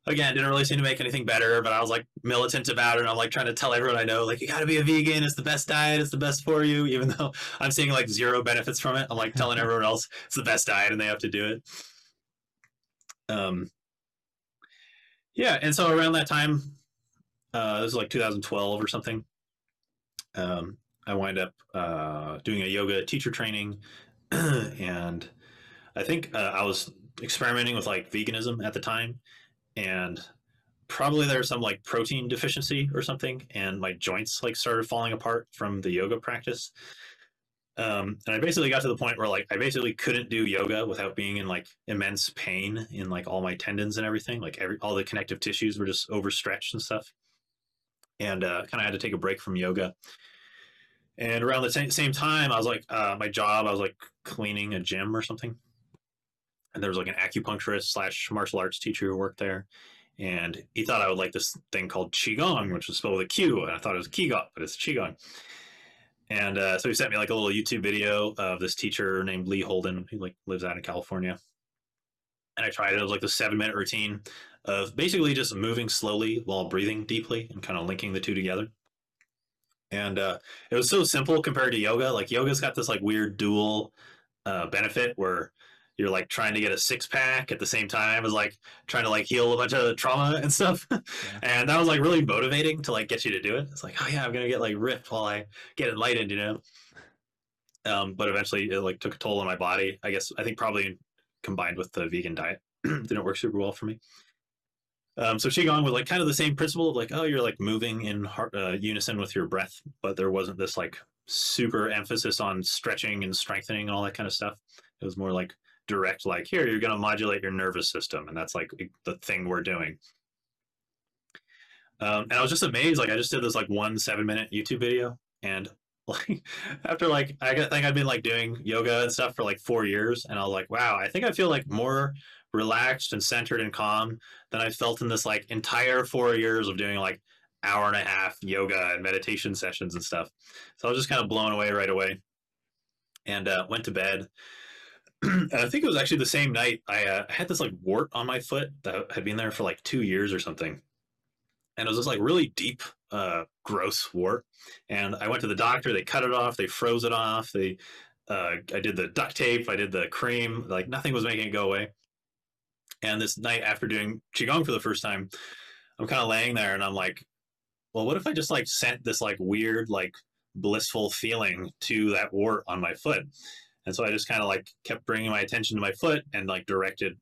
again, didn't really seem to make anything better, but I was like militant about it. And I'm like trying to tell everyone I know, like, you got to be a vegan. It's the best diet. It's the best for you. Even though I'm seeing like zero benefits from it, I'm like telling everyone else it's the best diet and they have to do it. Um, yeah. And so around that time, uh, this was like 2012 or something. Um, I wind up uh, doing a yoga teacher training, and I think uh, I was experimenting with like veganism at the time, and probably there was some like protein deficiency or something, and my joints like started falling apart from the yoga practice. Um, and I basically got to the point where like I basically couldn't do yoga without being in like immense pain in like all my tendons and everything. Like every all the connective tissues were just overstretched and stuff. And uh, kind of had to take a break from yoga. And around the same, same time, I was like, uh, my job, I was like cleaning a gym or something. And there was like an acupuncturist slash martial arts teacher who worked there. And he thought I would like this thing called Qigong, which was spelled with a Q. And I thought it was Qigong, but it's Qigong. And uh, so he sent me like a little YouTube video of this teacher named Lee Holden, who like lives out in California. And I tried it. It was like the seven minute routine of basically just moving slowly while breathing deeply and kind of linking the two together. And uh, it was so simple compared to yoga. Like yoga's got this like weird dual uh, benefit where you're like trying to get a six pack at the same time as like trying to like heal a bunch of trauma and stuff. Yeah. and that was like really motivating to like get you to do it. It's like, oh yeah, I'm gonna get like ripped while I get enlightened, you know. Um, but eventually it like took a toll on my body. I guess I think probably combined with the vegan diet didn't work super well for me. Um, so qigong was like kind of the same principle of like, oh, you're like moving in heart, uh, unison with your breath, but there wasn't this like super emphasis on stretching and strengthening and all that kind of stuff. It was more like direct like here you're going to modulate your nervous system and that's like the thing we're doing. Um, and i was just amazed like i just did this like one seven minute youtube video and like after like i think i've been like doing yoga and stuff for like four years and i was like wow i think i feel like more relaxed and centered and calm than i felt in this like entire four years of doing like hour and a half yoga and meditation sessions and stuff. So i was just kind of blown away right away. And uh, went to bed and I think it was actually the same night I uh, had this like wart on my foot that had been there for like two years or something. And it was this like really deep, uh, gross wart. And I went to the doctor, they cut it off, they froze it off, they, uh, I did the duct tape, I did the cream, like nothing was making it go away. And this night after doing Qigong for the first time, I'm kind of laying there and I'm like, well, what if I just like sent this like weird, like blissful feeling to that wart on my foot? And so I just kind of like kept bringing my attention to my foot and like directed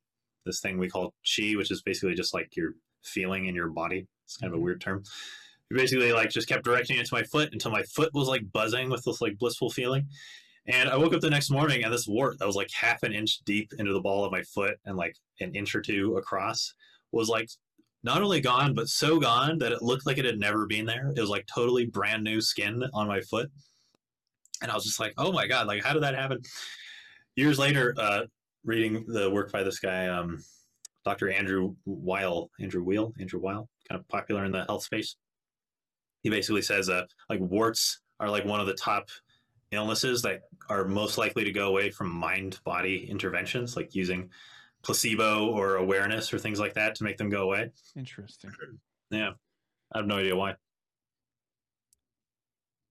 this thing we call chi, which is basically just like your feeling in your body. It's kind of a mm-hmm. weird term. You basically like just kept directing it to my foot until my foot was like buzzing with this like blissful feeling. And I woke up the next morning and this wart that was like half an inch deep into the ball of my foot and like an inch or two across was like not only gone, but so gone that it looked like it had never been there. It was like totally brand new skin on my foot and I was just like, oh my god, like how did that happen? Years later, uh, reading the work by this guy, um, Dr. Andrew Weil, Andrew Weil, Andrew Weil, kind of popular in the health space. He basically says, uh, like warts are like one of the top illnesses that are most likely to go away from mind-body interventions, like using placebo or awareness or things like that to make them go away. Interesting. Yeah, I have no idea why.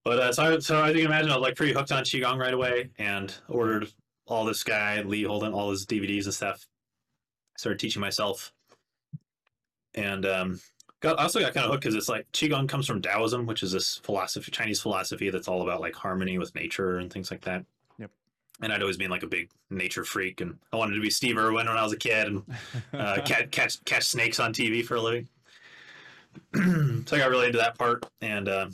But uh, so, I, so as you can imagine, I was like pretty hooked on qigong right away, and ordered all this guy Lee Holden, all his DVDs and stuff. Started teaching myself, and um, got also got kind of hooked because it's like qigong comes from Taoism, which is this philosophy, Chinese philosophy that's all about like harmony with nature and things like that. Yep. And I'd always been like a big nature freak, and I wanted to be Steve Irwin when I was a kid, and uh, catch, catch catch snakes on TV for a living. so I got really into that part, and. Uh,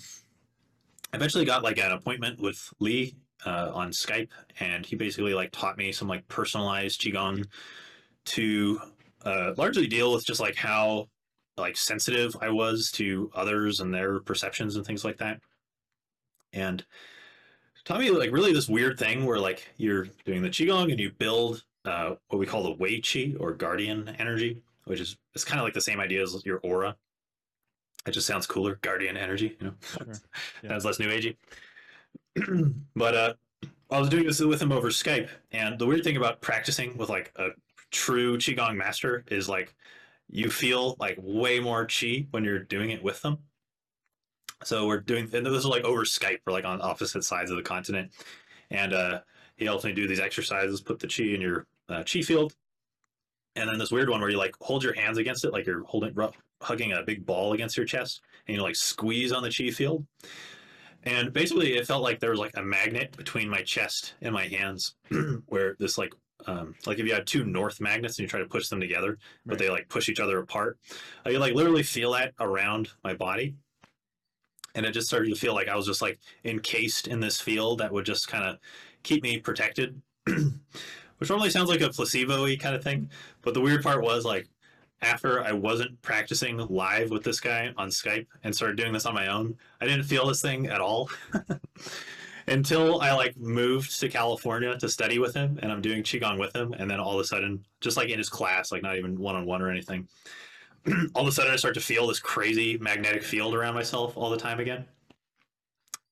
eventually got like an appointment with Lee uh, on Skype, and he basically like taught me some like personalized qigong to uh, largely deal with just like how like sensitive I was to others and their perceptions and things like that. And taught me like really this weird thing where like you're doing the qigong and you build uh, what we call the wei qi or guardian energy, which is it's kind of like the same idea as your aura. It just sounds cooler. Guardian energy, you know, sure. yeah. sounds less new agey. but uh, I was doing this with him over Skype, and the weird thing about practicing with like a true qigong master is like you feel like way more chi when you're doing it with them. So we're doing, and this is like over Skype. We're like on opposite sides of the continent, and uh, he helps me do these exercises, put the qi in your uh, chi field, and then this weird one where you like hold your hands against it, like you're holding, hugging a big ball against your chest, and you like squeeze on the chi field. And basically, it felt like there was like a magnet between my chest and my hands, where this like um, like if you had two north magnets and you try to push them together, right. but they like push each other apart. I could like literally feel that around my body. And it just started to feel like I was just like encased in this field that would just kind of keep me protected, which normally sounds like a placebo y kind of thing. But the weird part was like after I wasn't practicing live with this guy on Skype and started doing this on my own, I didn't feel this thing at all. until I like moved to California to study with him and I'm doing Qigong with him. And then all of a sudden, just like in his class, like not even one on one or anything, all of a sudden I start to feel this crazy magnetic field around myself all the time again.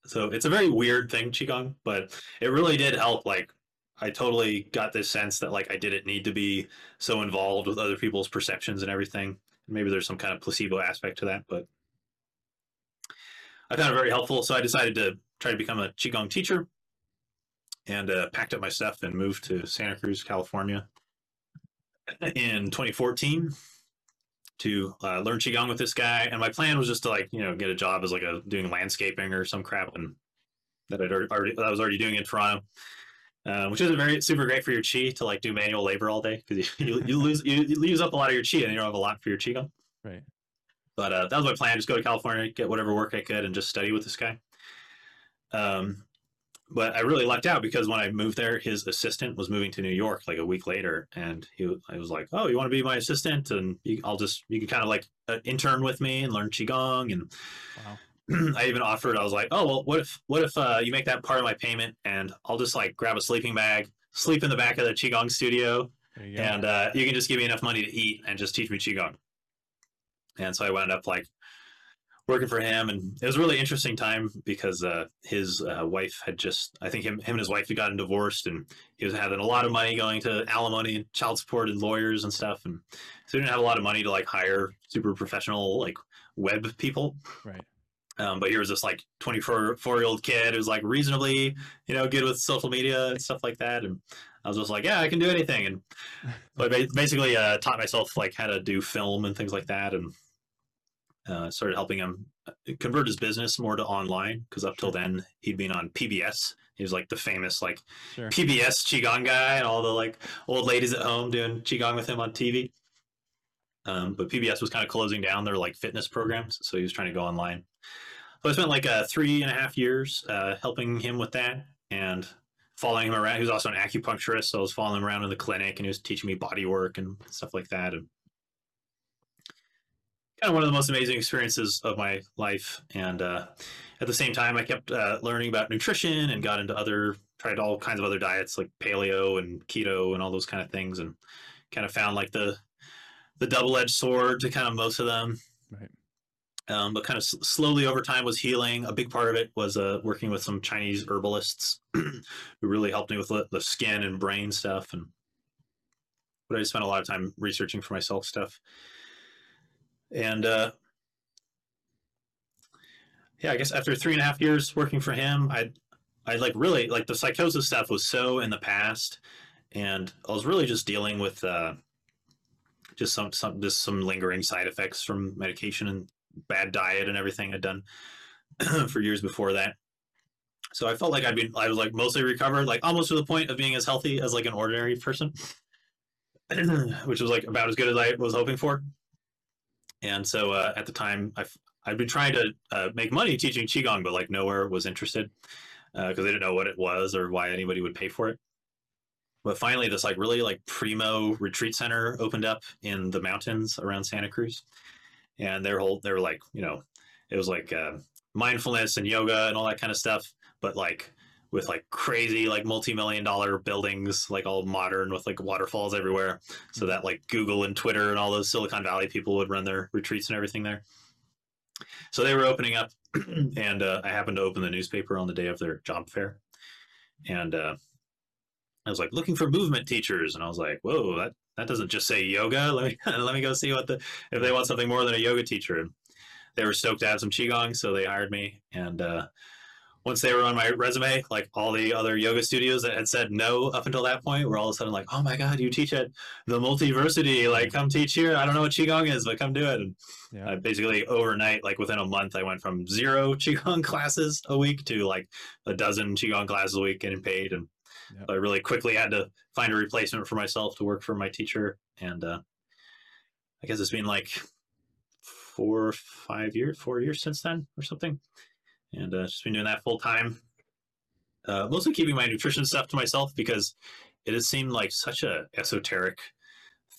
So it's a very weird thing, Qigong, but it really did help. Like, I totally got this sense that like I didn't need to be so involved with other people's perceptions and everything. Maybe there's some kind of placebo aspect to that, but I found it very helpful. So I decided to try to become a Qigong teacher and uh, packed up my stuff and moved to Santa Cruz, California in 2014 to uh, learn Qigong with this guy. And my plan was just to like, you know, get a job as like a doing landscaping or some crap and that I'd already, that I was already doing in Toronto. Uh, which isn't very super great for your chi to like do manual labor all day because you, you, you, lose you, you use up a lot of your chi and you don't have a lot for your qigong. Right. But uh, that was my plan: just go to California, get whatever work I could, and just study with this guy. Um, but I really lucked out because when I moved there, his assistant was moving to New York like a week later, and he I was like, "Oh, you want to be my assistant? And you, I'll just you can kind of like uh, intern with me and learn qigong." And wow. I even offered. I was like, "Oh, well, what if what if uh, you make that part of my payment, and I'll just like grab a sleeping bag, sleep in the back of the qigong studio, and uh, you can just give me enough money to eat and just teach me qigong." And so I wound up like working for him, and it was a really interesting time because uh, his uh, wife had just, I think him, him and his wife had gotten divorced, and he was having a lot of money going to alimony and child support and lawyers and stuff, and so he didn't have a lot of money to like hire super professional like web people. Right. Um, but here was this like 24 four year old kid who's like reasonably, you know, good with social media and stuff like that. And I was just like, yeah, I can do anything. And but basically uh, taught myself like how to do film and things like that. And uh, started helping him uh, convert his business more to online because up till then he'd been on PBS. He was like the famous like sure. PBS qigong guy, and all the like old ladies at home doing qigong with him on TV. Um, but PBS was kind of closing down their like fitness programs, so he was trying to go online. So I spent like uh, three and a half years uh, helping him with that and following him around. He was also an acupuncturist, so I was following him around in the clinic, and he was teaching me body work and stuff like that. And kind of one of the most amazing experiences of my life. And uh, at the same time, I kept uh, learning about nutrition and got into other, tried all kinds of other diets like paleo and keto and all those kind of things, and kind of found like the the double edged sword to kind of most of them. Um, but kind of slowly over time was healing. A big part of it was uh, working with some Chinese herbalists who really helped me with the, the skin and brain stuff. And but I spent a lot of time researching for myself stuff and uh, yeah, I guess after three and a half years working for him, I I like really like the psychosis stuff was so in the past, and I was really just dealing with uh, just some some just some lingering side effects from medication and bad diet and everything I'd done for years before that. So I felt like I'd been I was like mostly recovered, like almost to the point of being as healthy as like an ordinary person, which was like about as good as I was hoping for. And so uh, at the time, I've, I'd been trying to uh, make money teaching Qigong, but like nowhere was interested because uh, they didn't know what it was or why anybody would pay for it. But finally, this like really like primo retreat center opened up in the mountains around Santa Cruz, and their whole they were like you know it was like uh, mindfulness and yoga and all that kind of stuff, but like with like crazy like multi-million dollar buildings like all modern with like waterfalls everywhere. So mm-hmm. that like google and twitter and all those silicon valley people would run their retreats and everything there. So they were opening up and uh, i happened to open the newspaper on the day of their job fair. And uh, i was like looking for movement teachers. And i was like whoa that that doesn't just say yoga. Let me let me go see what the if they want something more than a yoga teacher. And they were stoked to have some qigong, so they hired me. And uh, once they were on my resume, like all the other yoga studios that had said no up until that point were all of a sudden like, "Oh my god, you teach at the Multiversity! Like, come teach here. I don't know what qigong is, but come do it." And yeah. uh, basically overnight, like within a month, I went from zero qigong classes a week to like a dozen qigong classes a week, getting paid. And yep. I really quickly had to find a replacement for myself to work for my teacher. And uh, I guess it's been like four, five years, four years since then, or something and uh, just been doing that full time. Uh, mostly keeping my nutrition stuff to myself because it has seemed like such a esoteric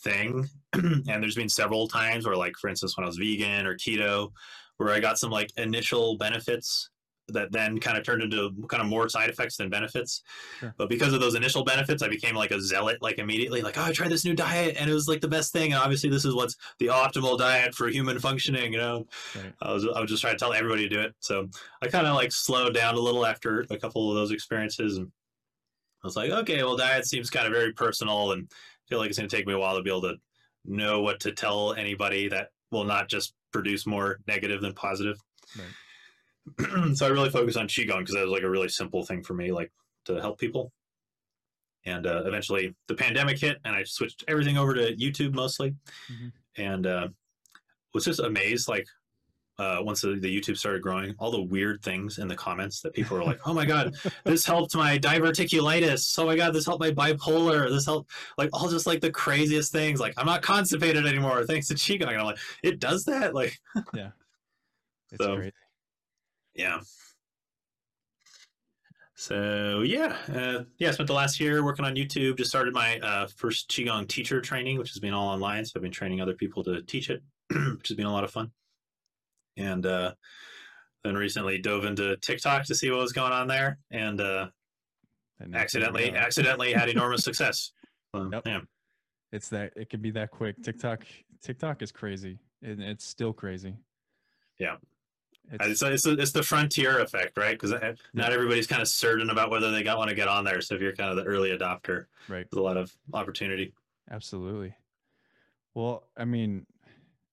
thing. and there's been several times where, like, for instance, when I was vegan or keto, where I got some like initial benefits that then kind of turned into kind of more side effects than benefits. Sure. But because of those initial benefits, I became like a zealot, like immediately, like, oh, I tried this new diet and it was like the best thing. And obviously, this is what's the optimal diet for human functioning. You know, right. I was I was just trying to tell everybody to do it. So I kind of like slowed down a little after a couple of those experiences, and I was like, okay, well, diet seems kind of very personal, and I feel like it's going to take me a while to be able to know what to tell anybody that will not just produce more negative than positive. Right. so I really focused on qigong because that was like a really simple thing for me, like to help people. And uh, eventually, the pandemic hit, and I switched everything over to YouTube mostly, mm-hmm. and uh, was just amazed. Like uh, once the, the, YouTube started growing, all the weird things in the comments that people were like, "Oh my god, this helped my diverticulitis. Oh my god, this helped my bipolar. This helped like all just like the craziest things. Like I'm not constipated anymore thanks to qigong." And I'm like, "It does that?" Like, yeah, it's so, great. Yeah. So yeah, uh, yeah. I spent the last year working on YouTube. Just started my uh, first qigong teacher training, which has been all online. So I've been training other people to teach it, which has been a lot of fun. And uh, then recently dove into TikTok to see what was going on there, and, uh, and accidentally accidentally had enormous success. So, yep. Yeah. It's that it can be that quick. TikTok TikTok is crazy, and it's still crazy. Yeah. It's, it's, it's, the frontier effect, right? Because not everybody's kind of certain about whether they got want to get on there. So if you're kind of the early adopter, right, there's a lot of opportunity. Absolutely. Well, I mean,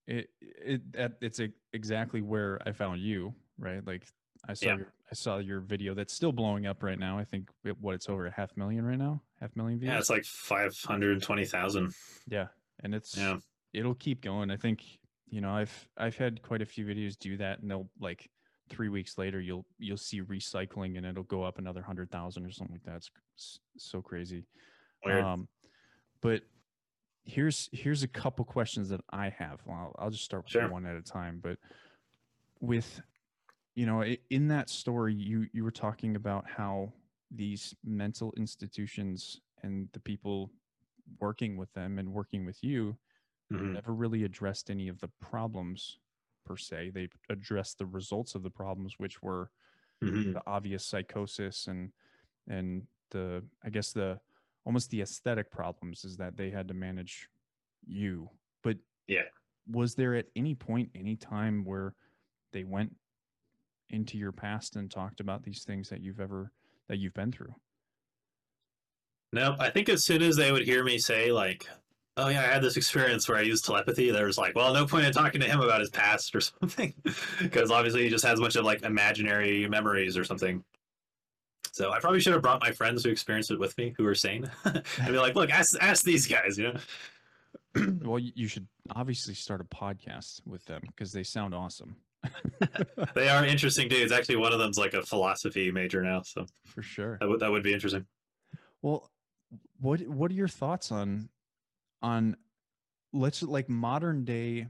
it it it's exactly where I found you, right? Like I saw yeah. your, I saw your video that's still blowing up right now. I think it, what it's over a half million right now, half million views. Yeah, it's like five hundred twenty thousand. Yeah, and it's yeah, it'll keep going. I think you know i've i've had quite a few videos do that and they'll like three weeks later you'll you'll see recycling and it'll go up another hundred thousand or something like that it's so crazy Weird. um but here's here's a couple questions that i have well, I'll, I'll just start with sure. one at a time but with you know in that story you you were talking about how these mental institutions and the people working with them and working with you mm-hmm. never really addressed any of the problems per se. They addressed the results of the problems, which were mm-hmm. the obvious psychosis and and the I guess the almost the aesthetic problems is that they had to manage you. But yeah, was there at any point, any time where they went into your past and talked about these things that you've ever that you've been through? No, I think as soon as they would hear me say like, oh yeah, I had this experience where I used telepathy. There was like, well, no point in talking to him about his past or something, because obviously he just has a bunch of like imaginary memories or something. So I probably should have brought my friends who experienced it with me, who are sane, and be like, look, ask ask these guys, you know. well, you should obviously start a podcast with them because they sound awesome. they are interesting dudes. Actually, one of them's like a philosophy major now, so for sure that would that would be interesting. Well, what what are your thoughts on on let's like modern day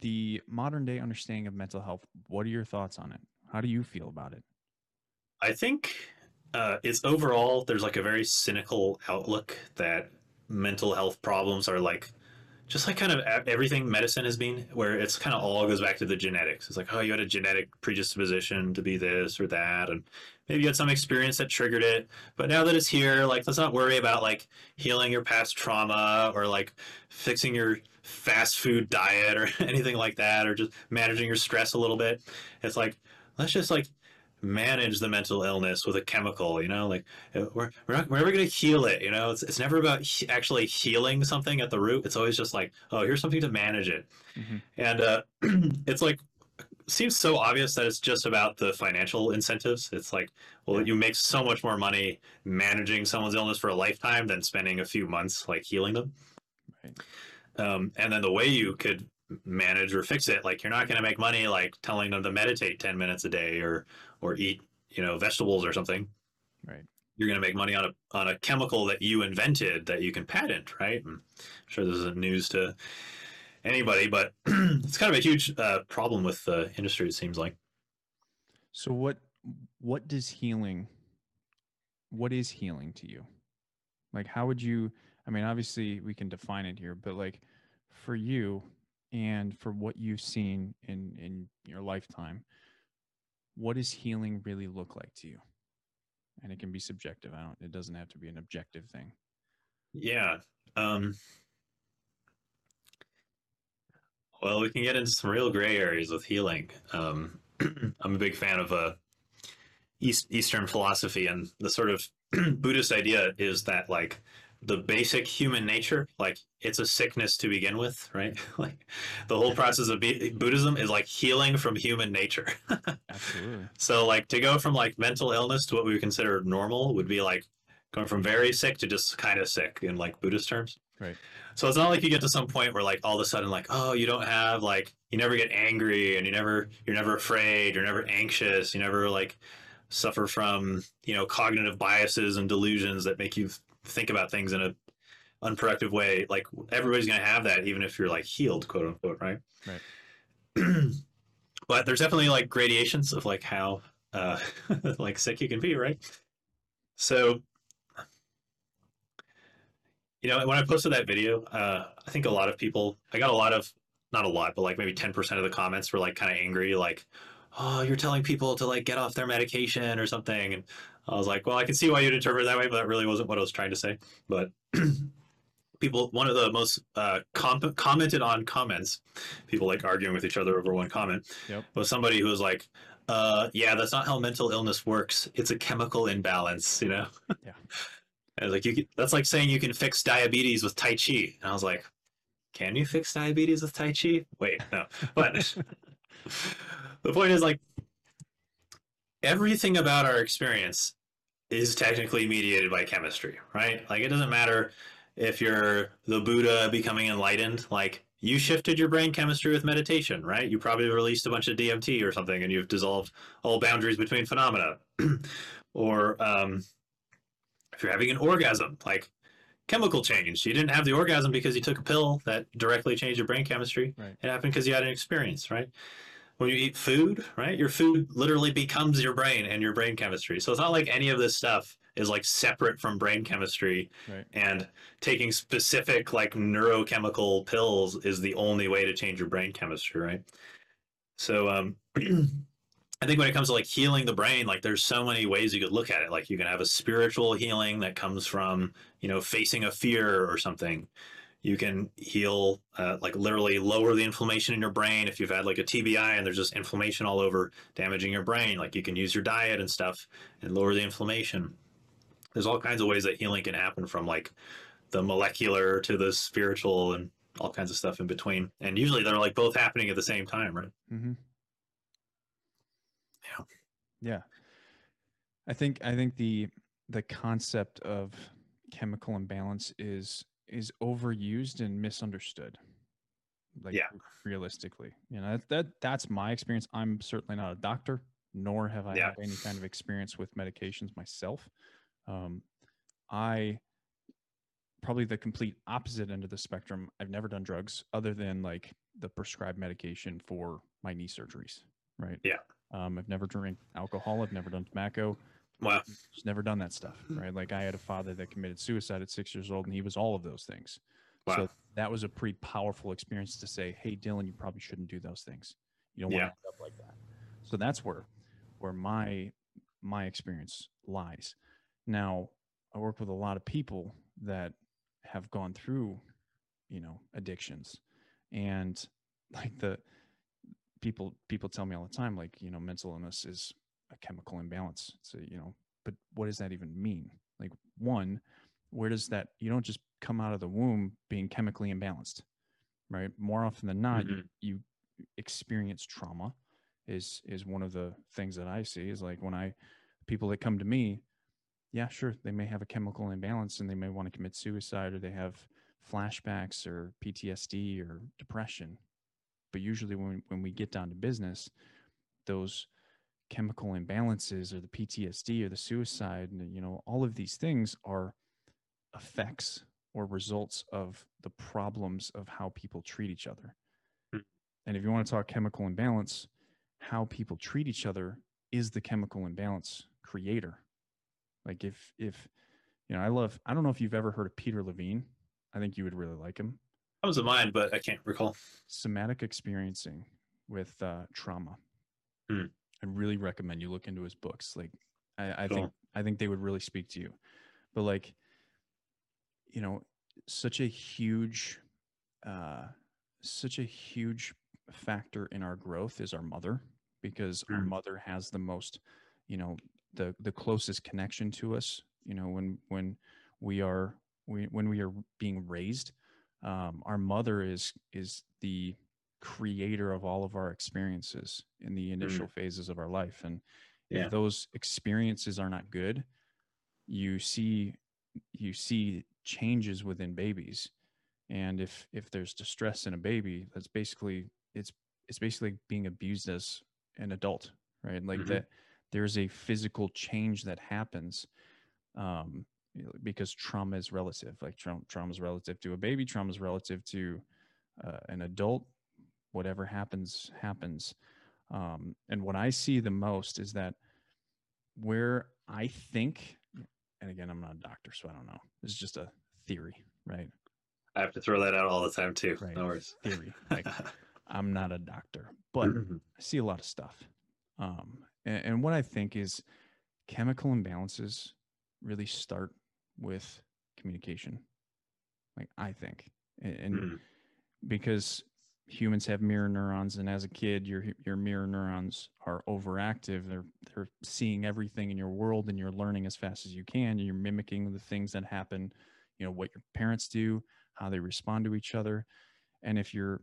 the modern day understanding of mental health what are your thoughts on it? How do you feel about it? I think uh, it's overall there's like a very cynical outlook that mental health problems are like just like kind of everything medicine has been where it's kind of all goes back to the genetics. It's like oh you had a genetic predisposition to be this or that and maybe you had some experience that triggered it but now that it's here like let's not worry about like healing your past trauma or like fixing your fast food diet or anything like that or just managing your stress a little bit. It's like let's just like manage the mental illness with a chemical you know? Like uh, we're, we're, not, we're never going to heal it you know? It's, it's never about he- actually healing something at the root. It's always just like oh here's something to manage it. Mm-hmm. and uh, it's like seems so obvious that it's just about the financial incentives it's like well Yeah. you make so much more money managing someone's illness for a lifetime than spending a few months like healing them Right. um, and then the way you could manage or fix it like you're not going to make money like telling them to meditate 10 minutes a day or or eat you know vegetables or something Right. you're going to make money on a on a chemical that you invented that you can patent right i'm sure this isn't news to anybody but it's kind of a huge uh, problem with the industry it seems like So what what does healing what is healing to you? Like how would you I mean obviously we can define it here, but like for you and for what you've seen in in your lifetime, what does healing really look like to you? And it can be subjective. I don't it doesn't have to be an objective thing. yeah um well we can get into some real gray areas with healing. Um i'm a big fan of uh East, eastern philosophy and the sort of buddhist idea is that like the basic human nature like it's a sickness to begin with right? Like the whole process of be- buddhism is like healing from human nature. Absolutely. so like to go from like mental illness to what we would consider normal would be like going from very sick to just kind of sick in like buddhist terms Right. so it's not like you get to some point where like all of a sudden like oh you don't have like you never get angry and you never you're never afraid you're never anxious you never like suffer from you know cognitive biases and delusions that make you think about things in a unproductive way like everybody's going to have that even if you're like healed quote unquote right Right. but there's definitely like gradations of like how uh like sick you can be right so you know when i posted that video uh i think a lot of people i got a lot of not a lot but like maybe 10% of the comments were like kind of angry like oh you're telling people to like get off their medication or something and i was like well i can see why you'd interpret it that way but that really wasn't what i was trying to say but people one of the most uh com- commented on comments people like arguing with each other over one comment Yep. was somebody who was like uh yeah that's not how mental illness works it's a chemical imbalance you know Yeah. like you can, that's like saying you can fix diabetes with tai chi. And i was like can you fix diabetes with tai chi? Wait no but the point is like everything about our experience is technically mediated by chemistry right? Like it doesn't matter if you're the buddha becoming enlightened. Like you shifted your brain chemistry with meditation right? You probably released a bunch of dmt or something and you've dissolved all boundaries between phenomena. Or um, if you're having an orgasm like chemical change. You didn't have the orgasm because you took a pill that directly changed your brain chemistry. Right. it happened because you had an experience right? When you eat food right your food literally becomes your brain and your brain chemistry. So it's not like any of this stuff is like separate from brain chemistry Right. and taking specific like neurochemical pills is the only way to change your brain chemistry right? So um I think when it comes to like healing the brain, like there's so many ways you could look at it. Like you can have a spiritual healing that comes from, you know, facing a fear or something. You can heal, uh, like literally lower the inflammation in your brain. If you've had like a TBI and there's just inflammation all over damaging your brain, like you can use your diet and stuff and lower the inflammation. There's all kinds of ways that healing can happen from like the molecular to the spiritual and all kinds of stuff in between. And usually they're like both happening at the same time, right? Mm-hmm. Yeah. Yeah. I think I think the the concept of chemical imbalance is is overused and misunderstood. Like Yeah. realistically. You know, that, that that's my experience. I'm certainly not a doctor, nor have I Yeah. had any kind of experience with medications myself. Um, I probably the complete opposite end of the spectrum. I've never done drugs other than like the prescribed medication for my knee surgeries, right? Yeah. Um, I've never drank alcohol. I've never done tobacco. Wow. Just never done that stuff, right? Like I had a father that committed suicide at six years old, and he was all of those things. Wow. So that was a pretty powerful experience to say, "Hey, Dylan, you probably shouldn't do those things. You don't want Yeah. to end up like that." So that's where where my my experience lies. Now, I work with a lot of people that have gone through, you know, addictions, and like the people people tell me all the time, like you know, mental illness is a chemical imbalance. So, you know, but what does that even mean? Like, one, where does that, you don't just come out of the womb being chemically imbalanced, right? More often than not, Mhm. you, you experience trauma is is one of the things that I see is like when I people that come to me, yeah, sure, they may have a chemical imbalance and they may want to commit suicide or they have flashbacks or PTSD or depression. But usually when when we get down to business, those chemical imbalances or the PTSD or the suicide and you know all of these things are effects or results of the problems of how people treat each other. Hmm. And if you want to talk chemical imbalance, how people treat each other is the chemical imbalance creator. Like if if you know, I love I don't know if you've ever heard of Peter Levine. I think you would really like him. Comes to mind, but I can't recall. Somatic experiencing with uh, trauma. Hmm. I really recommend you look into his books. Like I, I think I think they would really speak to you. But like, you know, such a huge uh such a huge factor in our growth is our mother because our Mm. mother has the most, you know, the the closest connection to us, you know, when when we are we, when we are being raised, um, our mother is is the creator of all of our experiences in the initial phases of our life and Yeah. if those experiences are not good you see you see changes within babies and if if there's distress in a baby that's basically it's it's basically being abused as an adult right like Mhm. that there's a physical change that happens um because trauma is relative like tra- trauma is relative to a baby trauma is relative to uh, an adult whatever happens happens um, and what i see the most is that where i think and again i'm not a doctor so i don't know this is just a theory right I have to throw that out all the time too. Right. No worries. theory like i'm not a doctor but I see a lot of stuff. Um, and, and what I think is chemical imbalances really start with communication. Like I think, and, and Mm. because humans have mirror neurons, and as a kid, your your mirror neurons are overactive. They're they're seeing everything in your world, and you're learning as fast as you can. And you're mimicking the things that happen. You know what your parents do, how they respond to each other, and if your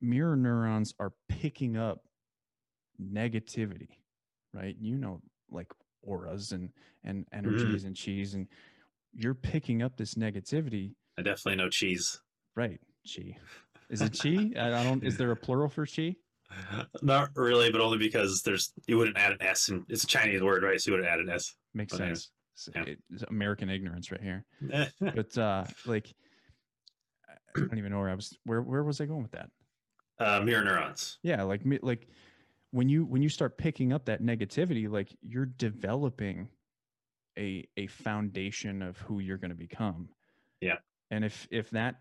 mirror neurons are picking up negativity, right? You know, like auras and and energies and cheese, and you're picking up this negativity, I definitely know cheese. right? Chi. Is it chi? I don't. Is there a plural for chi? Not really, but only because there's you wouldn't add an S and it's a Chinese word, right? So you wouldn't add an S. Makes But sense. Yeah. it's American ignorance right here. But uh like, I I don't even know where I was. Where where was I going with that? uh, mirror neurons. yeah like like when you when you start picking up that negativity like you're developing a a foundation of who you're going to become Yeah. and if if that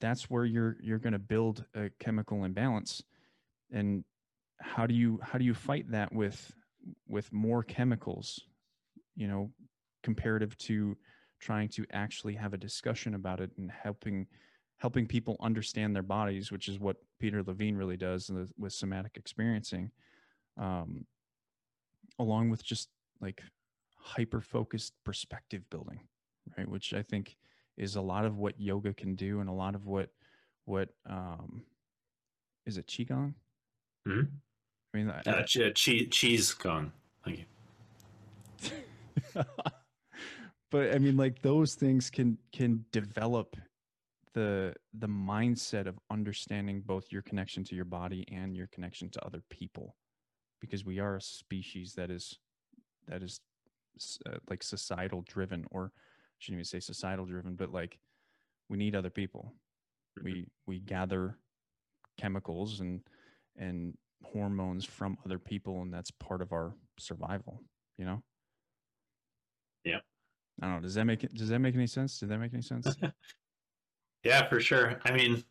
that's where you're you're going to build a chemical imbalance and how do you how do you fight that with with more chemicals you know comparative to trying to actually have a discussion about it and helping helping people understand their bodies, which is what Peter Levine really does with, with somatic experiencing, um, along with just like hyper focused perspective building, right? Which I think is a lot of what yoga can do, and a lot of what what um, is it qigong? Mhm. I mean, I- Uh, ch- cheese, cheese gong. Thank you. but I mean, like those things can can develop the the mindset of understanding both your connection to your body and your connection to other people, because we are a species that is that is uh, like societal driven, or I shouldn't even say societal driven, but like we need other people. Mhm. We we gather chemicals and and hormones from other people, and that's part of our survival. You know. Yeah. I don't know. Does that make? Does that make any sense? Did that make any sense? Yeah, for sure. I mean,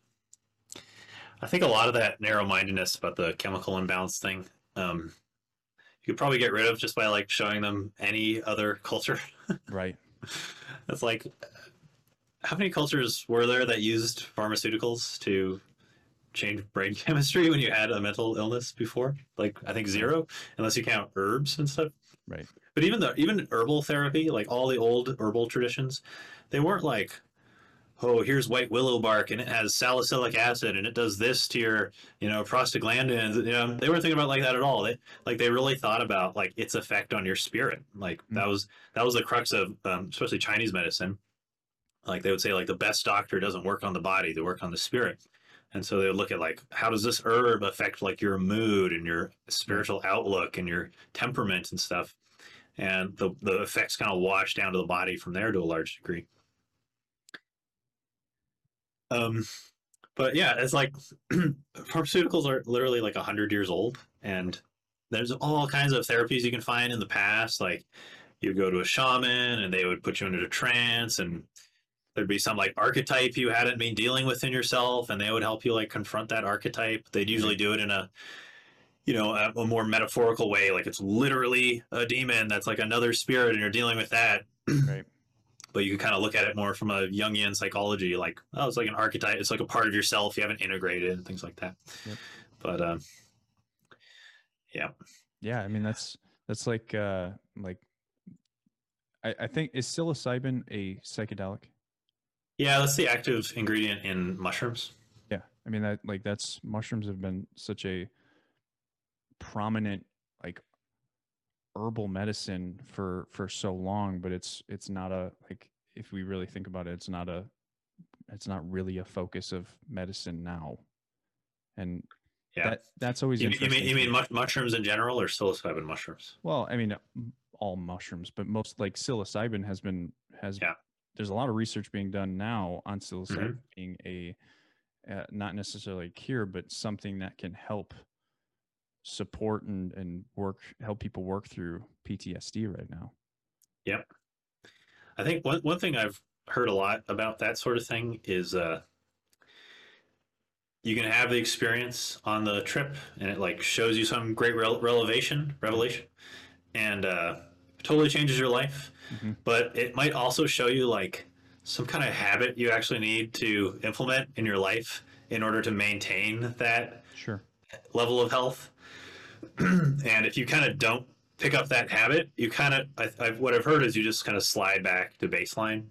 I think a lot of that narrow-mindedness about the chemical imbalance thing, um, you could probably get rid of just by like showing them any other culture. right. It's like, how many cultures were there that used pharmaceuticals to change brain chemistry when you had a mental illness before. Like I think zero, unless you count herbs and stuff. Right. But even the even herbal therapy, like all the old herbal traditions, they weren't like, oh, here's white willow bark and it has salicylic acid and it does this to your, you know, prostaglandins. You know, they weren't thinking about like that at all. They like they really thought about like its effect on your spirit. Like Mm. that was that was the crux of um, especially Chinese medicine. Like they would say, like the best doctor doesn't work on the body; they work on the spirit. And so they would look at like how does this herb affect like your mood and your spiritual outlook and your temperament and stuff. And the the effects kind of wash down to the body from there to a large degree. Um, but yeah, it's like pharmaceuticals are literally like a hundred years old, and there's all kinds of therapies you can find in the past. Like you go to a shaman, and they would put you into a trance, and there'd be some like archetype you hadn't been dealing with in yourself, and they would help you like confront that archetype. They'd usually do it in a you know a, a more metaphorical way, like it's literally a demon that's like another spirit, and you're dealing with that. Right. But you can kind of look at it more from a Jungian psychology, like oh, it's like an archetype. It's like a part of yourself you haven't integrated and things like that. Yep. But um, yeah, Yeah, I mean that's that's like uh like I, I think is psilocybin a psychedelic? yeah, that's the active ingredient in mushrooms. Yeah. I mean that like that's mushrooms have been such a prominent like herbal medicine for for so long, but it's it's not a like if we really think about it, it's not a it's not really a focus of medicine now. And Yeah, that that's always you, mean- you mean you mean me. mushrooms in general or psilocybin mushrooms? Well, I mean, all mushrooms, but most like psilocybin has been has. Yeah. There's a lot of research being done now on psilocybin Mm-hmm. being a uh, not necessarily a cure, but something that can help support and and work help people work through PTSD right now. Yep. I think one one thing I've heard a lot about that sort of thing is uh, you can have the experience on the trip, and it like shows you some great revelation, revelation, and uh, totally changes your life. Mhm. But it might also show you like some kind of habit you actually need to implement in your life in order to maintain that Sure. level of health. and if you kind of don't pick up that habit, you kind of, I, I, what I've heard is you just kind of slide back to baseline.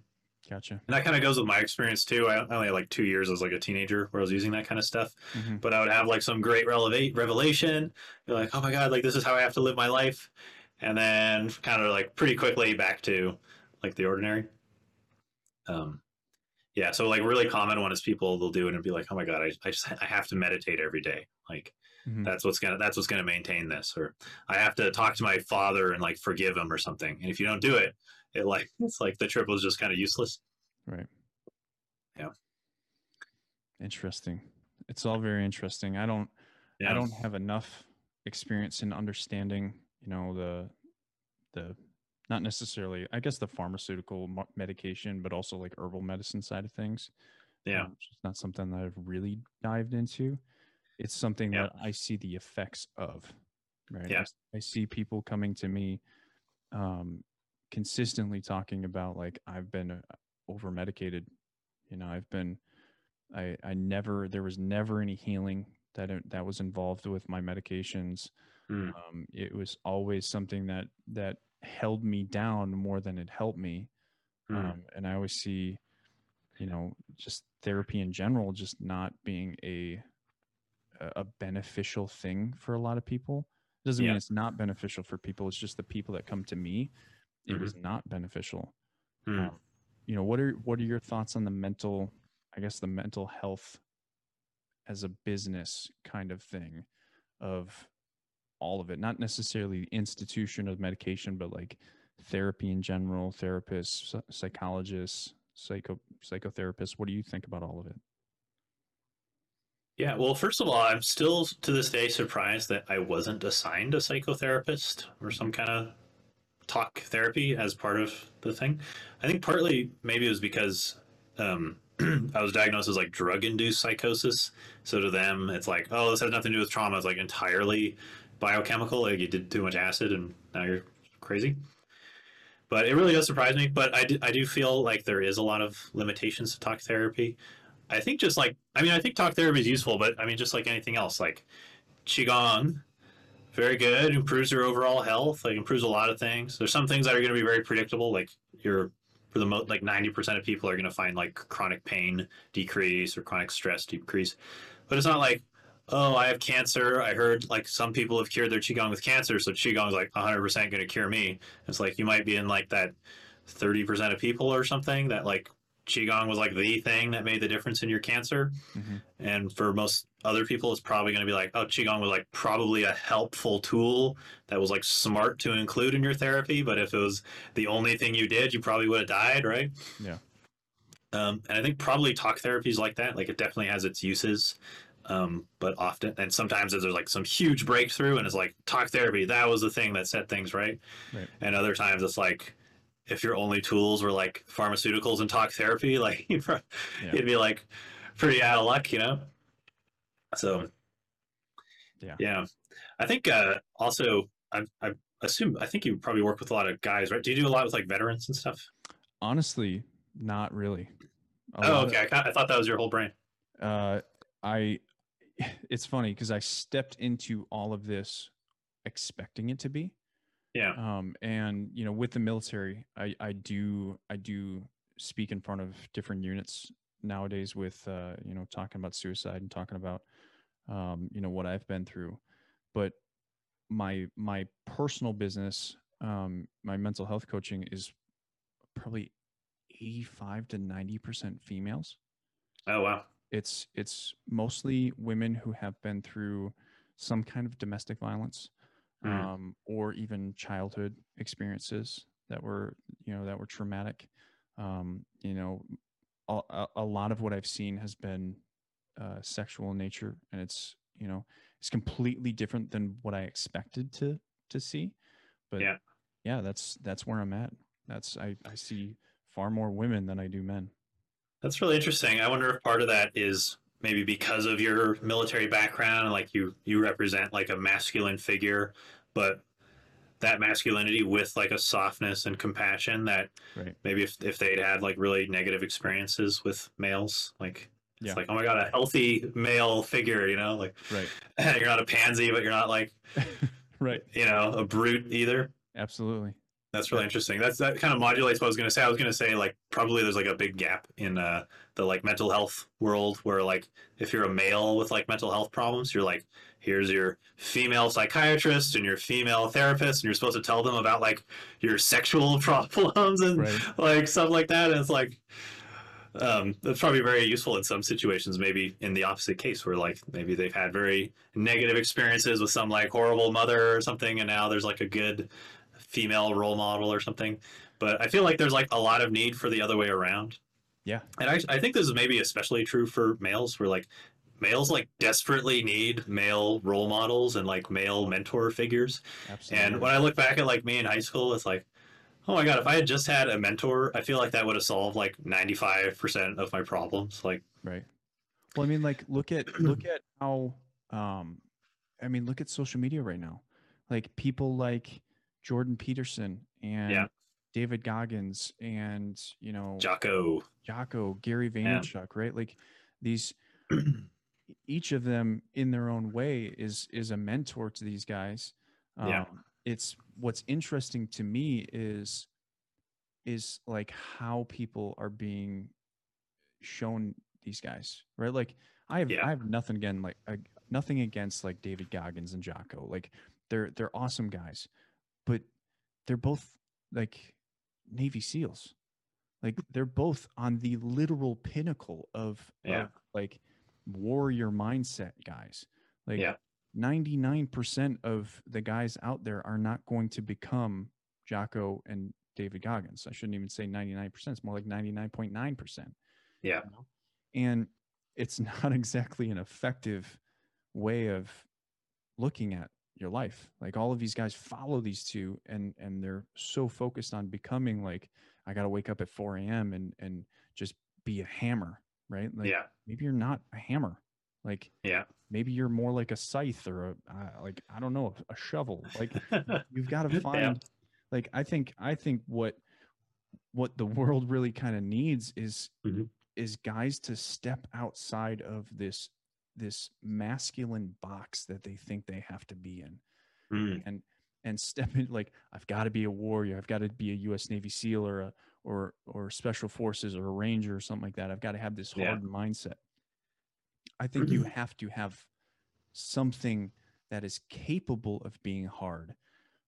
Gotcha. And that kind of goes with my experience too. I only had like two years as like a teenager where I was using that kind of stuff. Mhm. But I would have like some great relevate revelation. You're like, oh my god, like this is how I have to live my life, and then kind of like pretty quickly back to like the ordinary. Um, yeah. So like really common one is people they'll do it and be like, oh my god, I, I just I have to meditate every day. Like Mhm. that's what's gonna that's what's gonna maintain this. Or I have to talk to my father and like forgive him or something. And if you don't do it, it like it's like the trip was just kind of useless. Right. Yeah. Interesting. It's all very interesting. I don't Yeah. I don't have enough experience in understanding, you know, the the not necessarily, I guess, the pharmaceutical medication, but also like herbal medicine side of things. Yeah. Um, it's not something that I've really dived into. It's something Yeah. that I see the effects of. Right. I Yeah. s- I, see people coming to me, um, consistently talking about like I've been uh, over medicated. You know, I've been, I I never there was never any healing that that was involved with my medications. Mm. Um, it was always something that that held me down more than it helped me. Mm. Um, and I always see, you know, just therapy in general just not being a a beneficial thing for a lot of people. Doesn't Yeah. mean it's not beneficial for people. It's just the people that come to me, it Mhm. was not beneficial. Mm. Um, you know, what are what are your thoughts on the mental, I guess the mental health as a business kind of thing of all of it, not necessarily the institution of medication, but like therapy in general, therapists, psychologists, psycho psychotherapists. What do you think about all of it? Yeah, well, first of all, I'm still to this day surprised that I wasn't assigned a psychotherapist or some kind of talk therapy as part of the thing. I think partly maybe it was because um, I was diagnosed as like drug induced psychosis. So to them, it's like, oh, this has nothing to do with trauma. It's like entirely biochemical. Like you did too much acid and now you're crazy. But it really does surprise me. But I do, I do feel like there is a lot of limitations to talk therapy. I think just like I mean I think talk therapy is useful, but I mean just like anything else, like qigong, very good, improves your overall health, like improves a lot of things. There's some things that are going to be very predictable, like your for the most like 90% of people are going to find like chronic pain decrease or chronic stress decrease, but it's not like oh I have cancer. I heard like some people have cured their qigong with cancer, so qigong is like 100% going to cure me. It's like you might be in like that 30% of people or something that like qigong was like the thing that made the difference in your cancer Mhm. and for most other people it's probably going to be like oh qigong was like probably a helpful tool that was like smart to include in your therapy but if it was the only thing you did you probably would have died right Yeah. um, and i think probably talk therapy is like that like it definitely has its uses um, but often and sometimes there's like some huge breakthrough and it's like talk therapy that was the thing that set things right Right. and other times it's like if your only tools were like pharmaceuticals and talk therapy like you'd, pro- Yeah. you'd be like pretty out of luck you know so Yeah. yeah i think uh also i i assume i think you probably work with a lot of guys right do you do a lot with like veterans and stuff Honestly, not really. A oh lot of- okay I, I thought that was your whole brain uh, I it's funny because I stepped into all of this expecting it to be. Yeah. Um, and you know, with the military, I I do I do speak in front of different units nowadays with uh, you know, talking about suicide and talking about um, you know, what I've been through. But my my personal business, um, my mental health coaching is probably 85 to 90% females oh wow it's it's mostly women who have been through some kind of domestic violence Mm. um, or even childhood experiences that were you know that were traumatic um, you know a, a- a lot of what i've seen has been uh, sexual in nature and it's you know it's completely different than what i expected to to see but Yeah. yeah that's that's where i'm at that's i i see far more women than i do men That's really interesting. I wonder if part of that is maybe because of your military background, like you you represent like a masculine figure, but that masculinity with like a softness and compassion that Right. maybe if if they'd had like really negative experiences with males, like it's Yeah. like, oh my god, a healthy male figure, you know, like right you're not a pansy, but you're not like, right you know, a brute either. absolutely That's really interesting. That's that kind of modulates what I was going to say. I was going to say like probably there's like a big gap in uh, the like mental health world where like if you're a male with like mental health problems, you're like here's your female psychiatrist and your female therapist, and you're supposed to tell them about like your sexual problems and Right. like stuff like that. And it's like um, that's probably very useful in some situations. Maybe in the opposite case where like maybe they've had very negative experiences with some like horrible mother or something, and now there's like a good female role model or something. But I feel like there's like a lot of need for the other way around. Yeah. And I, I think this is maybe especially true for males where like males like desperately need male role models and like male mentor figures. absolutely And when I look back at like me in high school, it's like, oh my god, if I had just had a mentor, I feel like that would have solved like 95% of my problems. Like, right well i mean like look at look at how um i mean look at social media right now like people like jordan peterson and david goggins and you know Jocko. Jocko, Gary Yeah. Vaynerchuk, right? Like these, each of them in their own way is is a mentor to these guys. Um, Yeah. It's what's interesting to me is is like how people are being shown these guys, right? Like I have Yeah. I have nothing again like I, nothing against like David Goggins and Jocko. Like they're they're awesome guys, but they're both like Navy SEALs. Like hmm. they're both on the literal pinnacle of, Yeah. of like warrior mindset guys. Like Yeah. 99% of the guys out there are not going to become Jocko and David Goggins. I shouldn't even say 99%. It's more like 99.9%. Yeah. you know? And it's not exactly an effective way of looking at your life. Like all of these guys follow these two and and they're so focused on becoming like I got to wake up at 4 a.m. and and just be a hammer, right? Like yeah. maybe you're not a hammer. Like Yeah. maybe you're more like a scythe or a uh, like I don't know a, shovel. Like you've got to Yeah. find like I think I think what what the world really kind of needs is Mhm. is guys to step outside of this this masculine box that they think they have to be in Mm. and and step in like I've got to be a warrior, I've got to be a U.S. Navy SEAL or a or or special forces or a ranger or something like that. I've got to have this Yeah. hard mindset. I think you have to have something that is capable of being hard.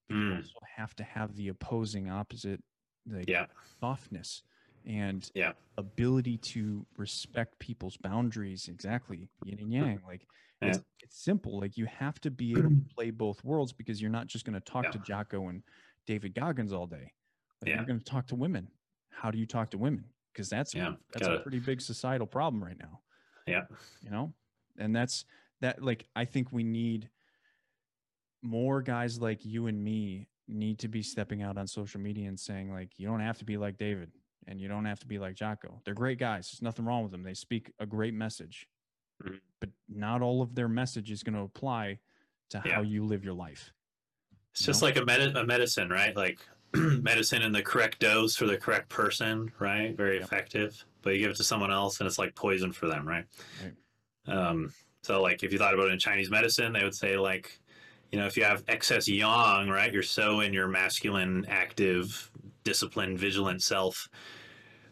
But you Mm. also have to have the opposing opposite, like Yeah. softness and Yeah. ability to respect people's boundaries. Exactly, yin and yang. Like Yeah. it's, it's simple. Like you have to be able to play both worlds because you're not just going to talk Yeah. to Jocko and David Goggins all day. Like Yeah. You're going to talk to women. How do you talk to women? Because that's Yeah, that's a gotta- pretty big societal problem right now. Yeah. You know, and that's that. Like I think we need more guys like you and me need to be stepping out on social media and saying like you don't have to be like David and you don't have to be like Jocko. They're great guys. There's nothing wrong with them. They speak a great message. Mhm. But not all of their message is going to apply to Yeah. how you live your life. It's just No. like a, med- a medicine, right? Like medicine in the correct dose for the correct person, right? Very Yep. effective. But you give it to someone else and it's like poison for them, right? Right. Um, so like if you thought about it in Chinese medicine, they would say like, you know, if you have excess yang, right, you're so in your masculine, active, disciplined, vigilant self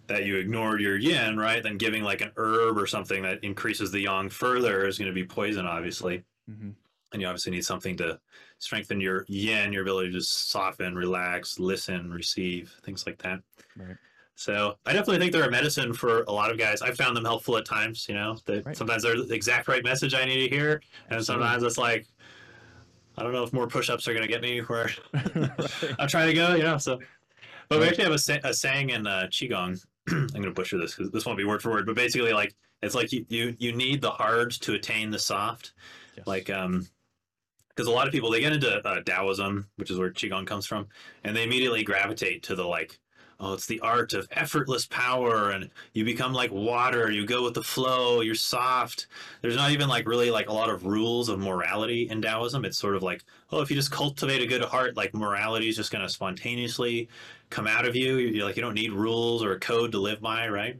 that you ignored your yin, right? Then giving like an herb or something that increases the yang further is going to be poison, obviously hmm and you obviously need something to strengthen your yin, your ability to just soften, relax, listen, receive, things like that. Right. So I definitely think they're a medicine for a lot of guys. I found them helpful at times. You know, that Right. sometimes they're the exact right message I need to hear, and Absolutely. sometimes it's like, I don't know if more push-ups are going to get me where Right. I'm trying to go. You know, so. But we actually have a, a saying in uh, qigong. I'm going to butcher this because this won't be word for word, but basically, like it's like you you, you need the hard to attain the soft. Yes. like um because a lot of people they get into uh, taoism which is where qigong comes from and they immediately gravitate to the like oh it's the art of effortless power and you become like water you go with the flow you're soft. There's not even like really like a lot of rules of morality in taoism. It's sort of like oh if you just cultivate a good heart like morality is just going to spontaneously come out of you you're like you don't need rules or a code to live by right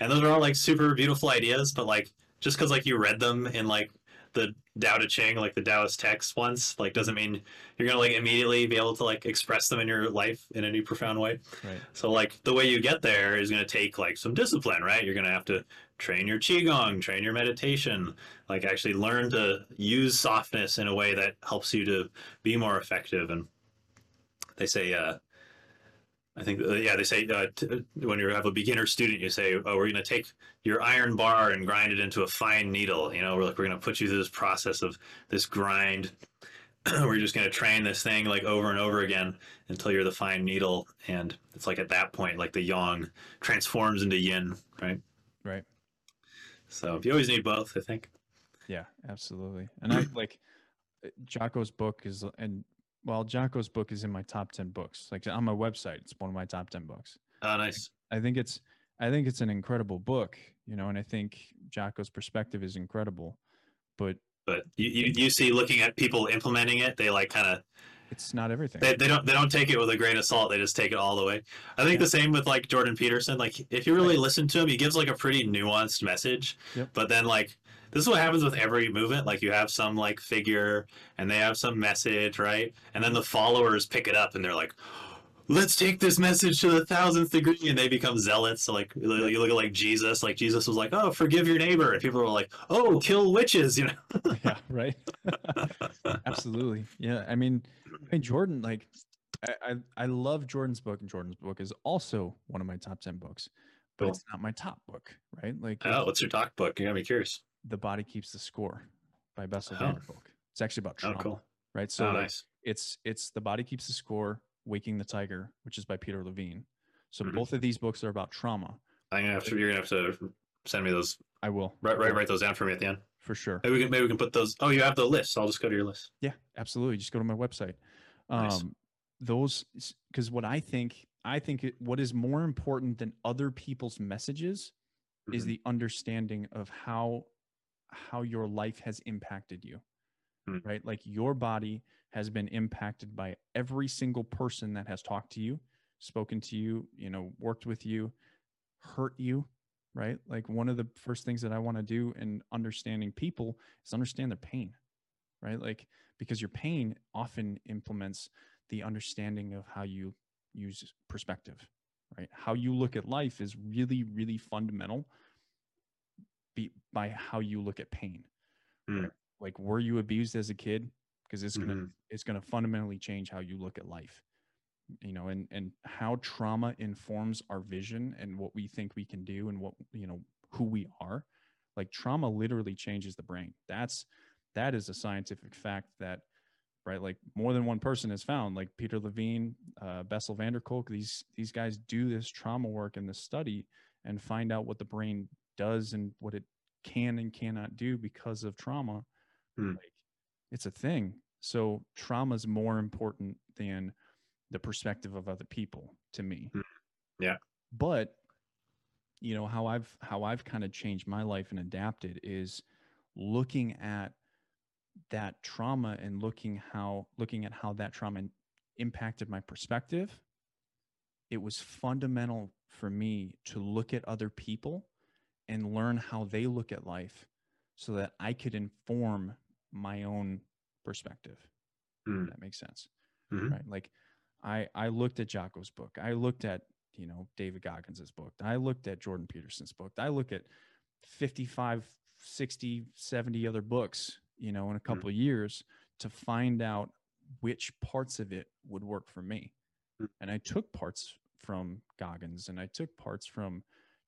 and those are all like super beautiful ideas but like just because like you read them in like the Tao Te Ching, like the Taoist text once, like doesn't mean you're gonna like immediately be able to like express them in your life in any profound way. right. So like the way you get there is gonna take like some discipline, right? You're gonna have to train your qigong, train your meditation, like actually learn to use softness in a way that helps you to be more effective. And they say, uh, I think, uh, yeah, they say uh, t- when you have a beginner student, you say, "Oh, we're going to take your iron bar and grind it into a fine needle." You know, we're like, we're going to put you through this process of this grind. we're just going to train this thing like over and over again until you're the fine needle, and it's like at that point, like the yang transforms into yin, right? Right. So you always need both, I think. Yeah, absolutely. And I like uh, Jocko's book is and well, Jocko's book is in my top 10 books. Like on my website, it's one of my top 10 books. Oh, nice. I think it's I think it's an incredible book, you know, and I think Jocko's perspective is incredible. But But you, you, you see, looking at people implementing it, they like kind of it's not everything. they, they don't they don't take it with a grain of salt. They just take it all the way. I think Yeah. the same with like Jordan Peterson. Like if you really listen to him, he gives like a pretty nuanced message. Yep. But then like this is what happens with every movement. Like you have some like figure and they have some message, right? And then the followers pick it up and they're like, let's take this message to the thousandth degree and they become zealots. So like you look at like Jesus, like Jesus was like, oh, forgive your neighbor. And people were like, oh, kill witches, you know? yeah, right. Absolutely. Yeah. I mean, I mean Jordan, like I, I I love Jordan's book, and Jordan's book is also one of my top 10 books, but Cool. it's not my top book, right? Like Oh, what's your talk book? You got me curious. The Body Keeps the Score by Bessel Oh. van der Kolk. It's actually about Oh, trauma, cool. right? So oh, like, nice. it's it's The Body Keeps the Score, Waking the Tiger, which is by Peter Levine. So Mhm. both of these books are about trauma. I'm gonna have to. You're gonna have to send me those. I will Write, write, write those down for me at the end. for sure. Maybe we can. Maybe we can put those. Oh, you have the list. I'll just go to your list. Yeah, absolutely. Just go to my website. Nice. Um, those because what I think, I think it, what is more important than other people's messages is Mhm. the understanding of how how your life has impacted you. Mm. Right, like your body has been impacted by every single person that has talked to you, spoken to you, you know, worked with you, hurt you, right? Like one of the first things that I want to do in understanding people is understand their pain, right? Like because your pain often implements the understanding of how you use perspective, right? How you look at life is really, really fundamental be, by how you look at pain. Mm. Like, were you abused as a kid? Because it's gonna Mhm. it's gonna fundamentally change how you look at life. You know, and and how trauma informs our vision and what we think we can do and what you know who we are. Like trauma literally changes the brain. That's that is a scientific fact that right like more than one person has found like peter levine uh, bessel van der kolk these these guys do this trauma work in the study and find out what the brain does and what it can and cannot do because of trauma Hmm. like it's a thing so trauma is more important than the perspective of other people to me Hmm. Yeah. but you know how i've how i've kind of changed my life and adapted is looking at that trauma and looking how looking at how that trauma impacted my perspective it was fundamental for me to look at other people and learn how they look at life so that i could inform my own perspective Mm. that makes sense Mhm. right like i i looked at jocko's book i looked at you know david goggins's book i looked at jordan peterson's book i look at 55 60 70 other books you know in a couple of years to find out which parts of it would work for me Mm. and i took parts from goggins and i took parts from